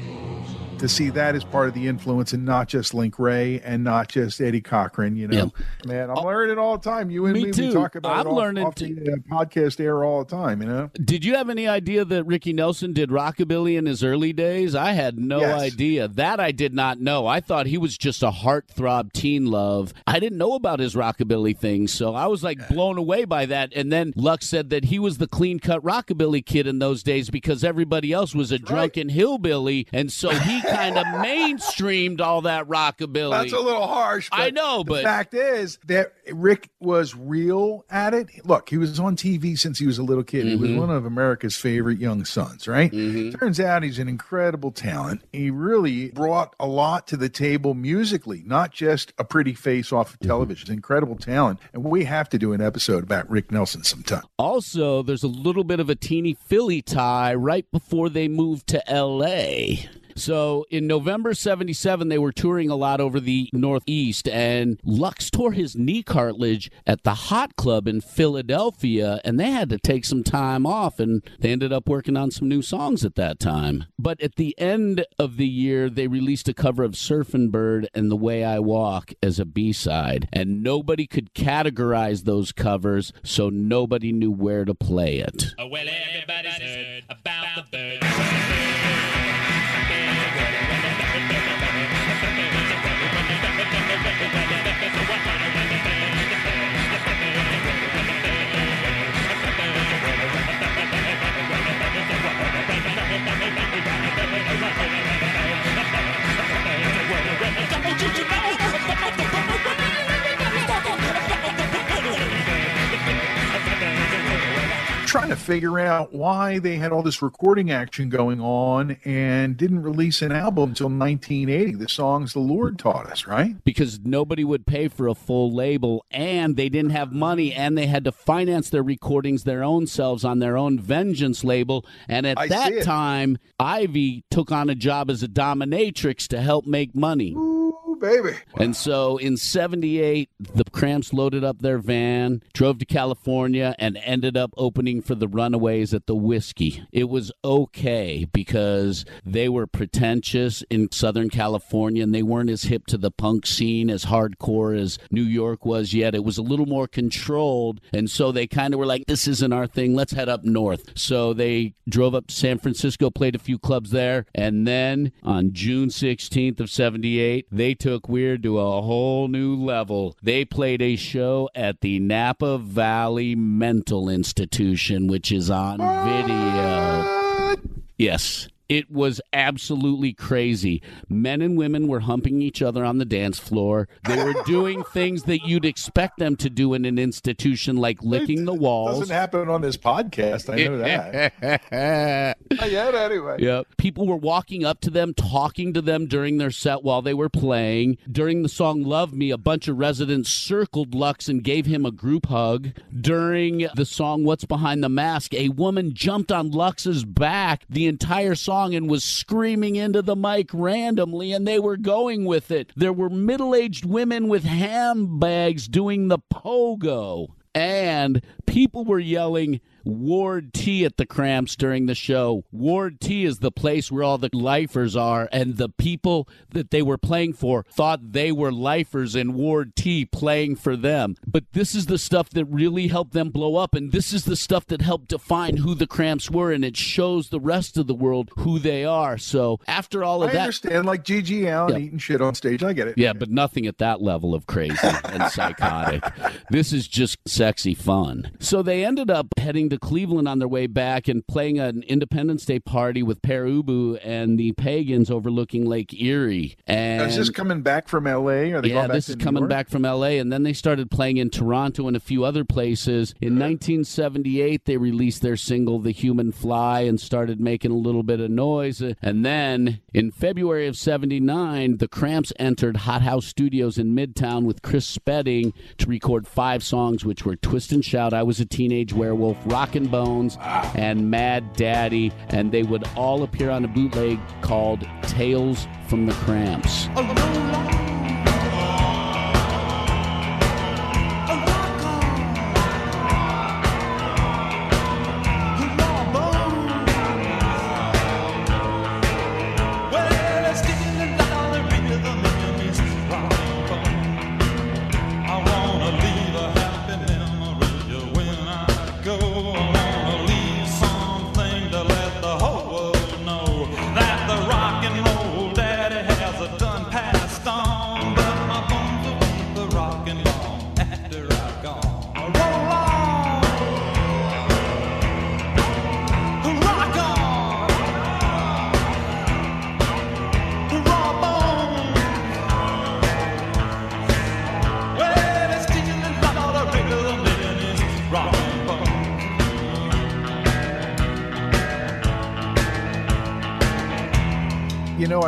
To see that as part of the influence and not just Link Wray and not just Eddie Cochran. You know, man, I'm learning it all the time. You and Me me, too. we talk about I'm it off, learning off the uh, podcast air all the time. You know, Did you have any idea that Ricky Nelson did rockabilly in his early days? I had no Yes. idea. That I did not know. I thought he was just a heartthrob teen love. I didn't know about his rockabilly thing, so I was like blown away by that. And then Lux said that he was the clean cut rockabilly kid in those days because everybody else was a drunken hillbilly, and so he kind of mainstreamed all that rockabilly. that's a little harsh. I know, but the fact is that Rick was real at it. Look, he was on TV since he was a little kid. He was Mhm. one of America's favorite young sons, right? Mm-hmm. Turns out he's an incredible talent. He really brought a lot to the table musically, not just a pretty face off of Mm-hmm. television. Incredible talent. And we have to do an episode about Rick Nelson sometime. Also, there's a little bit of a teeny Philly tie right before they moved to LA. So in November 77, they were touring a lot over the Northeast, and Lux tore his knee cartilage at the Hot Club in Philadelphia, and they had to take some time off, and they ended up working on some new songs at that time. But at the end of the year, they released a cover of Surfin' Bird and The Way I Walk as a B side, and nobody could categorize those covers, so nobody knew where to play it. Oh, well, Trying to figure out why they had all this recording action going on and didn't release an album until 1980. The songs the Lord taught us, right? because nobody would pay for a full label and they didn't have money and they had to finance their recordings their own selves on their own vengeance label and at I that time ivy took on a job as a dominatrix to help make money Ooh, baby. and so in 78 the cramps loaded up their van drove to california and ended up opening for the runaways at the Whisky. It was okay because they were pretentious in southern california and they weren't as hip to the punk scene as hardcore as new york was yet. It was a little more controlled and so they kind of were like this isn't our thing. Let's head up north. So they drove up to san francisco played a few clubs there and then on june 16th of 78 they took weird to a whole new level. They played a show at the napa valley mental institution which is on video. Yes. It was absolutely crazy. Men and women were humping each other on the dance floor. They were doing things that you'd expect them to do in an institution, like licking the walls. Doesn't happen on this podcast. I know that. Yet, anyway. Yeah. People were walking up to them, talking to them during their set while they were playing. During the song Love Me, a bunch of residents circled Lux and gave him a group hug. During the song What's Behind the Mask, a woman jumped on Lux's back the entire song and was screaming into the mic randomly, and they were going with it. There were middle aged women with handbags doing the pogo. And people were yelling Ward T at the Cramps during the show. Ward T is the place where all the lifers are, and the people that they were playing for thought they were lifers in Ward T playing for them. But this is the stuff that really helped them blow up, and this is the stuff that helped define who the Cramps were, and it shows the rest of the world who they are. So after all of I that, I understand, like GG Allin Yeah. eating shit on stage. I get it. yeah, but nothing at that level of crazy and psychotic. This is just sexy fun. So they ended up heading to Cleveland on their way back and playing an Independence Day party with Pere Ubu and the Pagans overlooking Lake Erie. And Is this coming back from L.A.? Are they yeah, this is coming York? back from LA, and then they started playing in Toronto and a few other places. In 1978, they released their single "The Human Fly" and started making a little bit of noise. And then in February of '79, the Cramps entered Hot House Studios in Midtown with Chris Spedding to record five songs, which were "Twist and Shout," "I Was a Teenage Werewolf," "Rockin' Bones," and "Mad Daddy," and they would all appear on a bootleg called "Tales from the Cramps."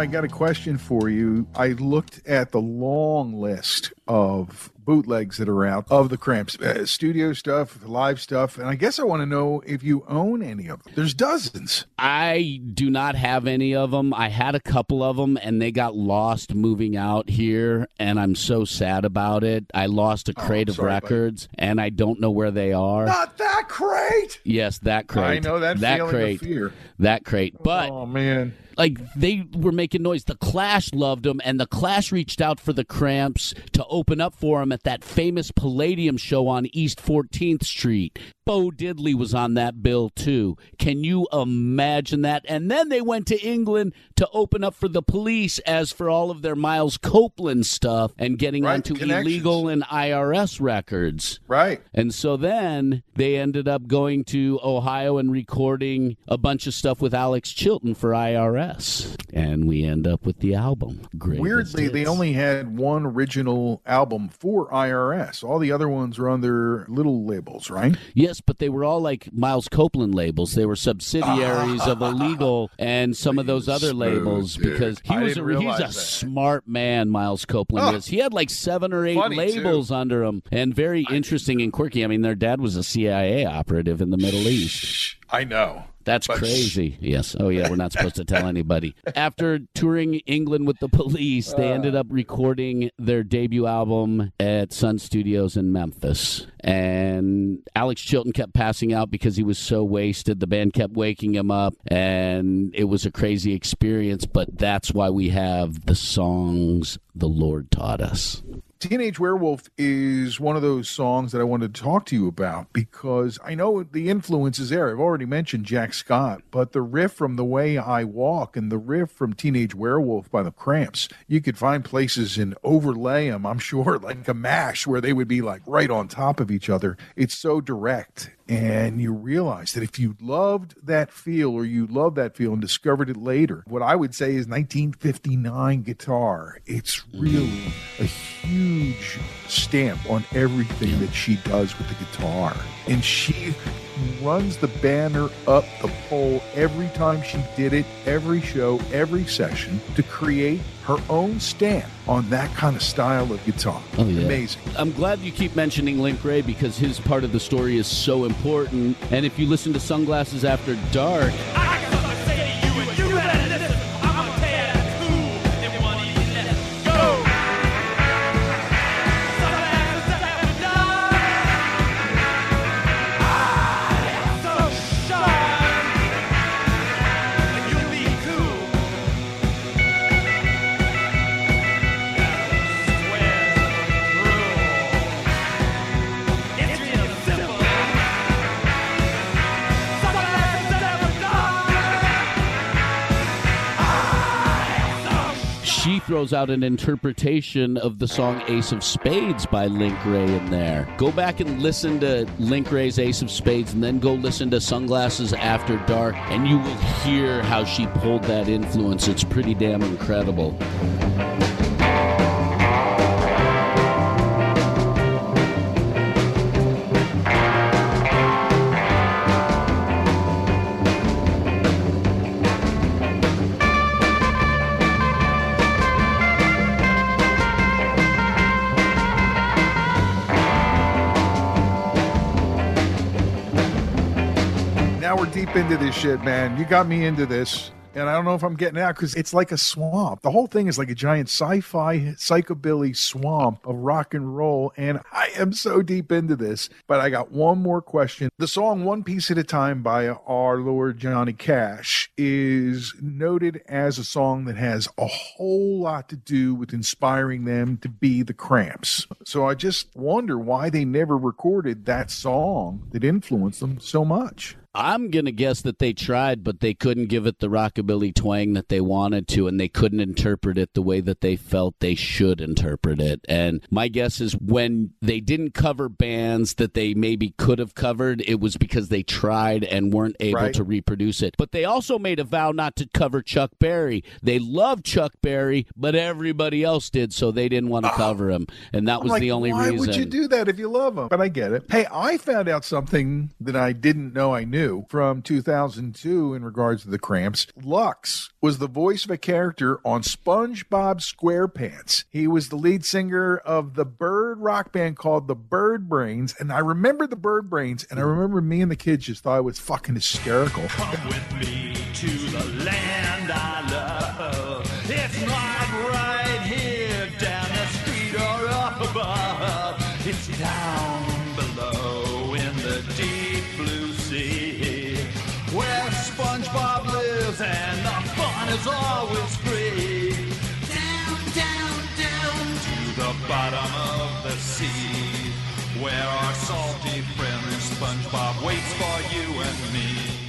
I got a question for you. I looked at the long list of bootlegs that are out of the Cramps, uh, studio stuff, live stuff, and I guess I want to know if you own any of them. There's dozens. I do not have any of them. I had a couple of them and they got lost moving out here, and I'm so sad about it. I lost a crate of Oh, buddy. records and I don't know where they are. Not that crate. Yes, that crate. I know that, that feeling crate. of fear. That crate. But oh man, like they were making noise. The Clash loved them, and the Clash reached out for the Cramps to open up for them at that famous Palladium show on East 14th Street. Bo Diddley was on that bill too. Can you imagine that? And then they went to England to open up for the police as for all of their Miles Copeland stuff and getting Right, onto illegal and IRS records. right? And so then they ended up going to Ohio and recording a bunch of stuff with Alex Chilton for IRS. And we end up with the album. Greatest Weirdly, they only had one original album for IRS. All the other ones were on their little labels, right? Yes, but they were all like Miles Copeland labels. They were subsidiaries of Illegal and some of those other labels dude. because he I was a, he's a that. smart man, Miles Copeland Oh. is. He had like seven or eight Funny, too. labels under him and very interesting and quirky. I mean, their dad was a CIA operative in the Middle East. I know. That's But- crazy. Yes. Oh, yeah. We're not supposed to tell anybody. After touring England with the police, they uh. ended up recording their debut album at Sun Studios in Memphis. And Alex Chilton kept passing out because he was so wasted. The band kept waking him up, and it was a crazy experience. But that's why we have the songs the Lord taught us. Teenage Werewolf is one of those songs that I wanted to talk to you about because I know the influence is there. I've already mentioned Jack Scott, but the riff from The Way I Walk and the riff from Teenage Werewolf by the Cramps, you could find places and overlay them, I'm sure, like a mash where they would be like right on top of each other. It's so direct. And you realize that if you loved that feel or you loved that feel and discovered it later, what I would say is 1959 guitar. It's really a huge stamp on everything that she does with the guitar. And she runs the banner up the pole every time she did it, every show, every session to create her own stamp on that kind of style of guitar. Oh, yeah. Amazing. I'm glad you keep mentioning Link Wray because his part of the story is so important. And if you listen to Sunglasses After Dark, throws out an interpretation of the song Ace of Spades by Link Wray in there. Go back and listen to Link Wray's Ace of Spades and then go listen to Sunglasses After Dark, and you will hear how she pulled that influence. It's pretty damn incredible. Into this shit, man. You got me into this. And I don't know if I'm getting out because it's like a swamp. The whole thing is like a giant sci fi psychobilly swamp of rock and roll. And I am so deep into this. But I got one more question. The song One Piece at a Time by our Lord Johnny Cash is noted as a song that has a whole lot to do with inspiring them to be the Cramps. So I just wonder why they never recorded that song that influenced them so much. I'm going to guess that they tried, but they couldn't give it the rockabilly twang that they wanted to, and they couldn't interpret it the way that they felt they should interpret it. And my guess is when they didn't cover bands that they maybe could have covered, it was because they tried and weren't able Right. to reproduce it. But they also made a vow not to cover Chuck Berry. They loved Chuck Berry, but everybody else did, so they didn't want to ah. cover him. And that I'm was like, the only why reason. Why would you do that if you love them? But I get it. Hey, I found out something that I didn't know I knew. New from 2002 in regards to the Cramps. Lux was the voice of a character on SpongeBob SquarePants. He was the lead singer of the bird rock band called the Bird Brains, and I remember the Bird Brains, and I hmm. remember me and the kids just thought it was fucking hysterical. Come with me to the land I love. It's not always free. Down, down, down to the bottom of the sea where our salty friend SpongeBob waits for you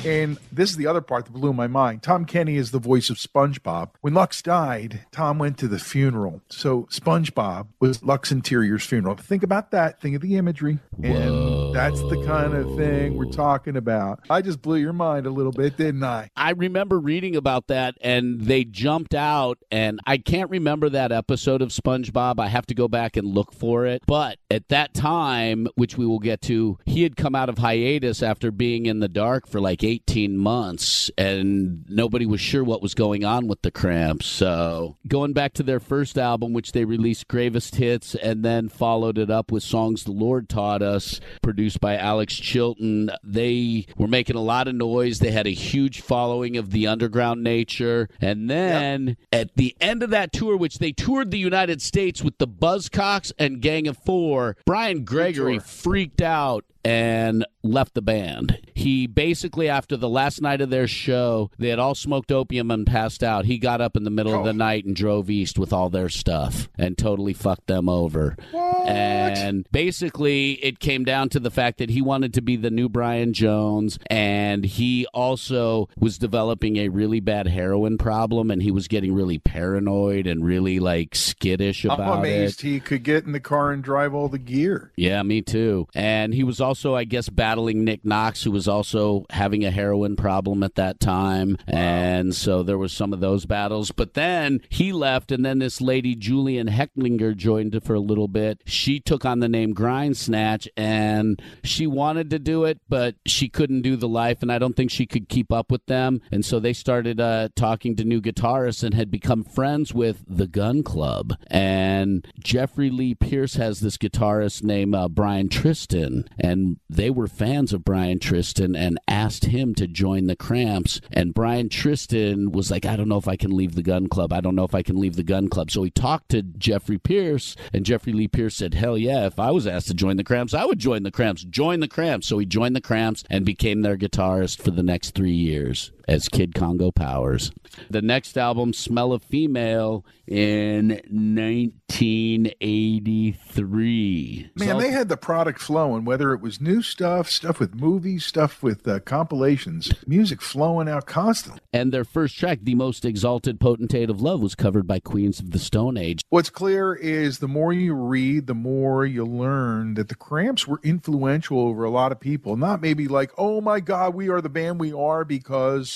and this is the other part that blew my mind. Tom Kenny is the voice of SpongeBob. When Lux died, Tom went to the funeral. So SpongeBob was Lux Interior's funeral. Think about that. Think of the imagery. And that's the kind of thing we're talking about. I just blew your mind a little bit, didn't I? I remember reading about that and they jumped out and I can't remember that episode of SpongeBob. I have to go back and look for it. But at that time, which we will get to, he had come out of hiatus after being in the dark for like 18 months and nobody was sure what was going on with the Cramps. So, going back to their first album which they released Gravest Hits and then followed it up with Songs the Lord Taught Us, produced by Alex Chilton, they were making a lot of noise. They had a huge following of the underground nature. And then at the end of that tour, which they toured the United States with the Buzzcocks and Gang of Four, Bryan Gregory freaked out and left the band. He basically, after the last night of their show, they had all smoked opium and passed out. He got up in the middle of the oh. night and drove east with all their stuff and totally fucked them over. What? And basically, it came down to the fact that he wanted to be the new Brian Jones, and he also was developing a really bad heroin problem, and he was getting really paranoid and really like skittish about it. I'm it. amazed he could get in the car and drive all the gear. Yeah, me too. And he was also, I guess, battling Nick Knox, who was also having a heroin problem at that time. And so there was some of those battles. But then he left, and then this lady, Julien Hechtlinger, joined for a little bit. She took on the name Grind Snatch, and she wanted to do it, but she couldn't do the life, and I don't think she could keep up with them. And so they started uh, talking to new guitarists and had become friends with the Gun Club. And Jeffrey Lee Pierce has this guitarist named uh, Brian Tristan, and they were fans of Brian Tristan and asked him to join the Cramps. And Brian Tristan was like, I don't know if I can leave the Gun Club. I don't know if I can leave the Gun Club. So he talked to Jeffrey Pierce, and Jeffrey Lee Pierce said, Hell yeah, if I was asked to join the Cramps, I would join the Cramps. Join the Cramps. So he joined the Cramps and became their guitarist for the next three years as Kid Congo Powers. The next album, Smell of Female, in 1983. Man, So- they had the product flowing, whether it was new stuff, stuff with movies, stuff with uh, compilations, music flowing out constantly. and their first track, The Most Exalted Potentate of Love, was covered by Queens of the Stone Age. What's clear is the more you read, the more you learn that the Cramps were influential over a lot of people. Not maybe like, oh my God, we are the band we are because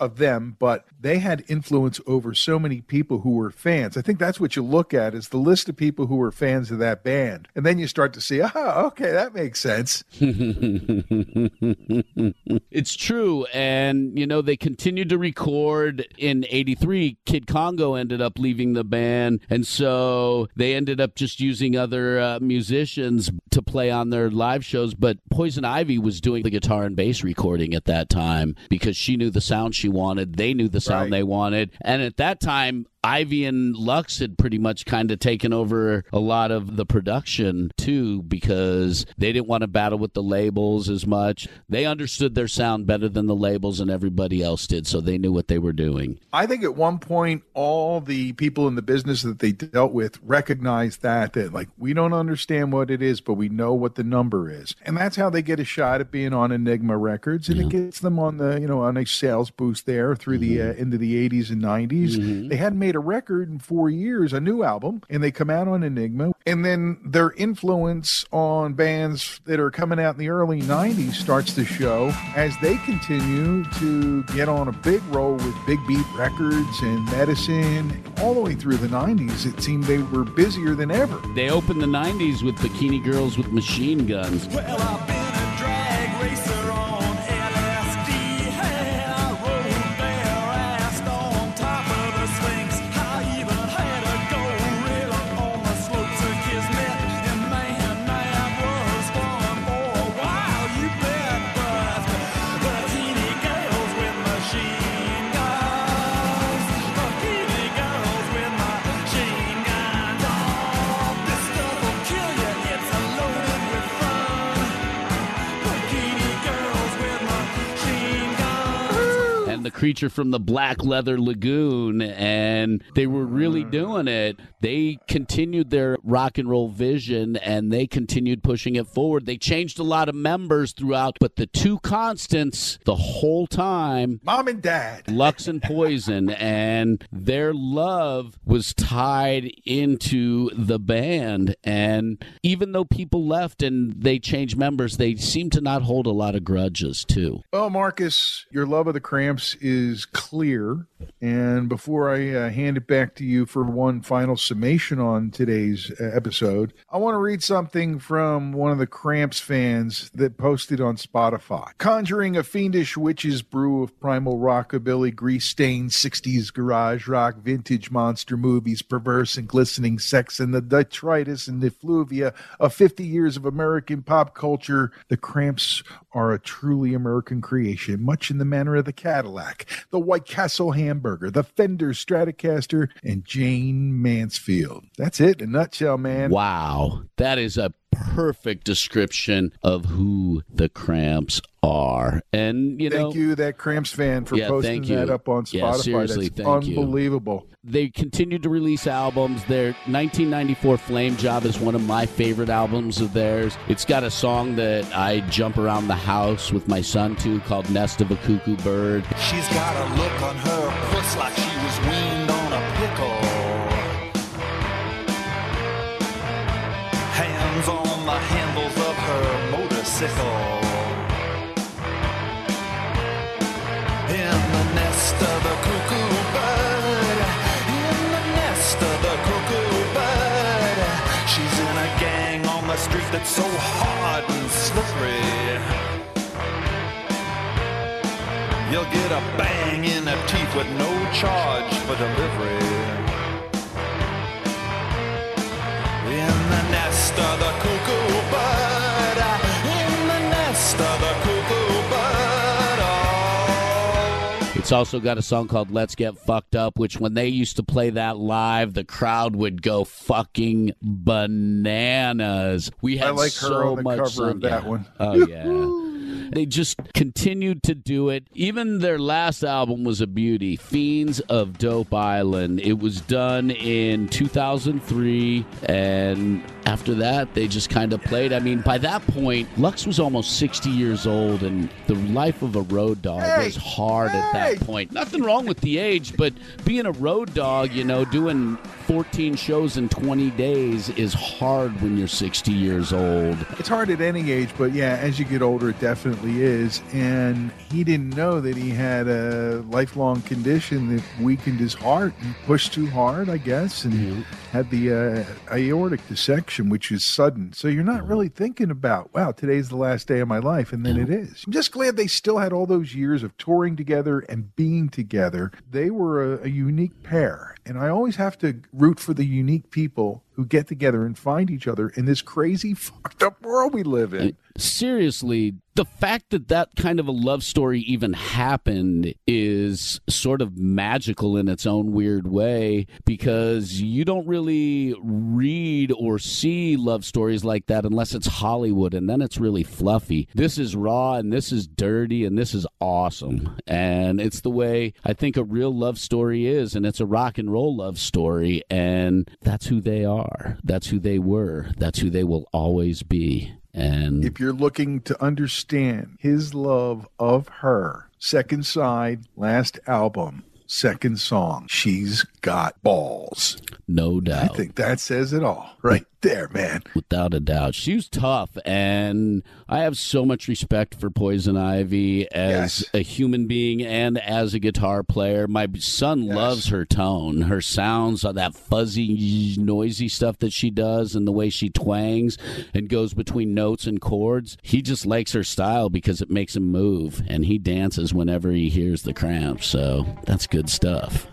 of them, but they had influence over so many people who were fans. I think that's what you look at is the list of people who were fans of that band. And then you start to see, ah, okay, that makes sense. it's true. And, you know, they continued to record in 83. Kid Congo ended up leaving the band. And so they ended up just using other uh, musicians to play on their live shows. But Poison Ivy was doing the guitar and bass recording at that time because she knew the sound she wanted. They knew the sound they wanted. And at that time, Ivy and Lux had pretty much kind of taken over a lot of the production too because they didn't want to battle with the labels as much. They understood their sound better than the labels and everybody else did, so they knew what they were doing. I think at one point, all the people in the business that they dealt with recognized that, that like, we don't understand what it is, but we know what the number is. And that's how they get a shot at being on Enigma Records. And it gets them on the, you know, on a nice sales boost there through the, uh, into the 80s and 90s. They hadn't made a record in four years, a new album, and they come out on Enigma. And then their influence on bands that are coming out in the early 90s starts to show as they continue to get on a big roll with Big Beat Records and Medicine. All the way through the 90s, it seemed they were busier than ever. They opened the 90s with Bikini Girls with Machine Guns. Well, creature from the Black Leather Lagoon, and they were really mm. doing it. They continued their rock and roll vision and they continued pushing it forward. They changed a lot of members throughout, but the two constants the whole time Mom and Dad. Lux and Poison, and their love was tied into the band. And even though people left and they changed members, they seem to not hold a lot of grudges, too. Well, Markus, your love of the Cramps is clear. And before I uh, hand it back to you for one final summation on today's uh, episode, I want to read something from one of the Cramps fans that posted on Spotify. Conjuring a fiendish witch's brew of primal rockabilly, grease stained 60s garage rock, vintage monster movies, perverse and glistening sex, and the detritus and effluvia of 50 years of American pop culture, the Cramps are a truly American creation, much in the manner of the Cadillac, the White Castle hamburger, the Fender Stratocaster, and Jayne Mansfield. That's it in a nutshell, man. Wow. That is a perfect description of who the Cramps are. And, you know, Thank you, that Cramps fan, for Yeah, posting thank you. that up on Spotify. Yeah, seriously, That's thank you. unbelievable. they continued to release albums. Their 1994 Flame Job is one of my favorite albums of theirs. It's got a song that I jump around the house with my son to called Nest of a Cuckoo Bird. She's got a look on her puss like her. In the nest of the cuckoo bird. In the nest of the cuckoo bird. She's in a gang on the street that's so hard and slippery. You'll get a bang in the teeth with no charge for delivery. It's also got a song called Let's Get Fucked Up, which when they used to play that live, the crowd would go fucking bananas. We had I like her so on the much cover of that Yeah. one. Oh yeah. They just continued to do it. Even their last album was a beauty, Fiends of Dope Island. It was done in 2003, and after that, they just kind of played. I mean, by that point, Lux was almost 60 years old, and the life of a road dog Hey! was hard at that point. Nothing wrong with the age, but being a road dog, you know, doing 14 shows in 20 days is hard when you're 60 years old. It's hard at any age, but yeah, as you get older, it definitely is. And he didn't know that he had a lifelong condition that weakened his heart and pushed too hard, I guess, and had the uh, aortic dissection, which is sudden. So you're not really thinking about, wow, today's the last day of my life, and then it is. I'm just glad they still had all those years of touring together and being together. They were a, a unique pair. And I always have to root for the unique people who get together and find each other in this crazy, fucked up world we live in. Seriously, the fact that that kind of a love story even happened is sort of magical in its own weird way because you don't really read or see love stories like that unless it's Hollywood and then it's really fluffy. This is raw and this is dirty and this is awesome. And it's the way I think a real love story is and it's a rock and roll love story and that's who they are. That's who they were. That's who they will always be. And If you're looking to understand his love of her, second side, last album, second song, she's got balls. no doubt. I think that says it all right there, man. without a doubt. She was tough, and I have so much respect for Poison Ivy as Yes. a human being and as a guitar player. My son Yes. loves her tone, her sounds, uh, that fuzzy, noisy stuff that she does, and the way she twangs and goes between notes and chords. He just likes her style because it makes him move, and he dances whenever he hears the cramps. So that's good stuff.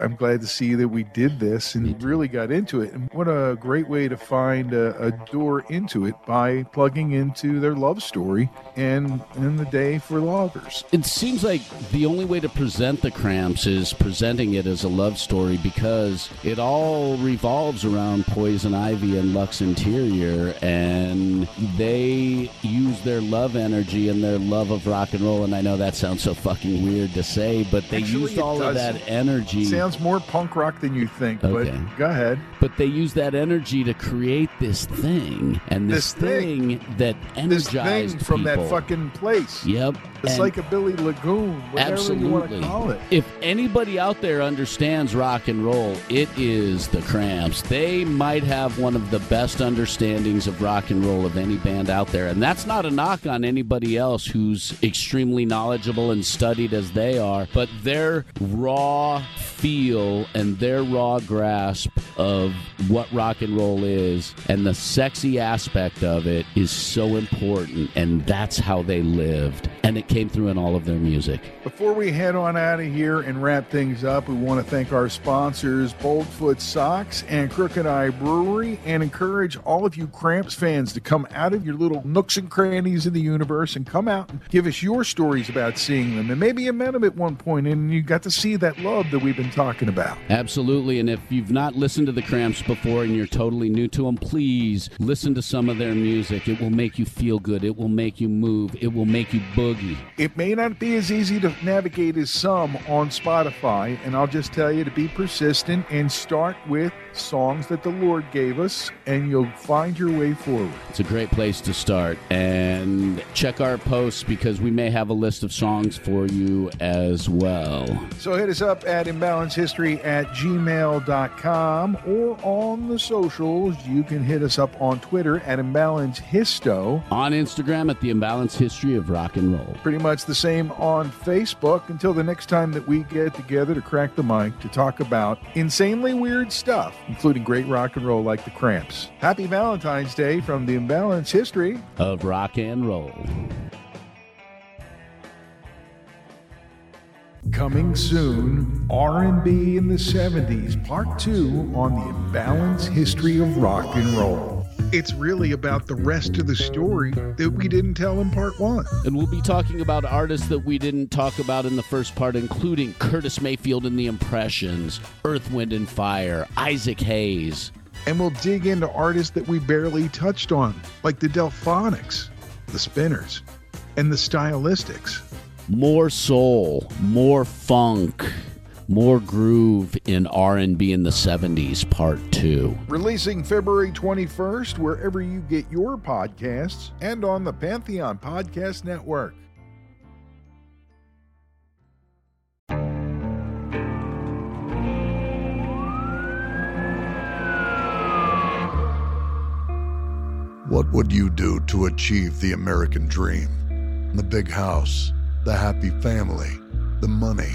I'm glad to see that we did this and really got into it. And what a great way to find a, a door into it by plugging into their love story and in the day for loggers. It seems like the only way to present the Cramps is presenting it as a love story because it all revolves around Poison Ivy and Lux Interior, and they use their love energy and their love of rock and roll. And I know that sounds so fucking weird to say, but they Actually, used all of that energy. Sounds more punk rock than you think, Okay. but go ahead. but they use that energy to create this thing, and this, This thing. that This energized thing from people. that fucking place. Yep. The and- lagoon, whatever you want to Absolutely. call it. If anybody out there understands rock and roll, it is the Cramps. They might have one of the best understandings of rock and roll of any band out there. And that's not a knock on anybody else who's extremely knowledgeable and studied as they are, but their raw feel and their raw grasp of what rock and roll is and the sexy aspect of it is so important. And that's how they lived. And it came through in all of their music. Before we head on out of here and wrap things up, we want to thank our sponsors, Boldfoot Socks and Crooked Eye Brewery, and encourage all of you Cramps fans to come out of your little nooks and crannies in the universe and come out and give us your stories about seeing them. And maybe you met them at one point and you got to see that love that we've been talking about. Absolutely. And if you've not listened to the Cramps before and you're totally new to them, please listen to some of their music. It will make you feel good. It will make you move. It will make you boogie. It may not be as easy to navigate as some on Spotify, and I'll just tell you to be persistent and start with songs that the Lord gave us, and you'll find your way forward. It's a great place to start. And check our posts because we may have a list of songs for you as well. So hit us up at imbalancehistory at gmail.com or on the socials. You can hit us up on Twitter at imbalancehisto. On Instagram at the Imbalance History of Rock and Roll. Pretty much the same on Facebook until the next time that we get together to crack the mic to talk about insanely weird stuff, including great rock and roll like the Cramps. Happy Valentine's Day from the Imbalance History. Of rock and roll. Coming soon, R&B in the 70s, part 2 on the imbalance history of rock and roll. It's really about the rest of the story that we didn't tell in part 1. And we'll be talking about artists that we didn't talk about in the first part, including Curtis Mayfield and the Impressions, Earth, Wind, and Fire, Isaac Hayes. And we'll dig into artists that we barely touched on, like the Delphonics, the Spinners, and the Stylistics. More soul, more funk, more groove in R&B in the 70s, part 2. Releasing February 21st, wherever you get your podcasts, and on the Pantheon Podcast Network. What would you do to achieve the American dream? The big house, the happy family, the money.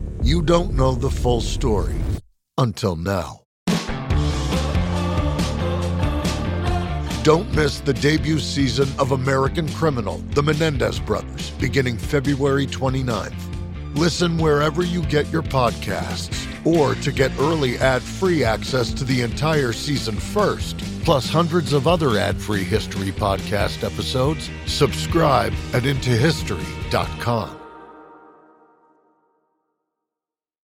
you don't know the full story. Until now. Don't miss the debut season of American Criminal, The Menendez Brothers, beginning February 29th. Listen wherever you get your podcasts, or to get early ad free access to the entire season first, plus hundreds of other ad free history podcast episodes, subscribe at IntoHistory.com.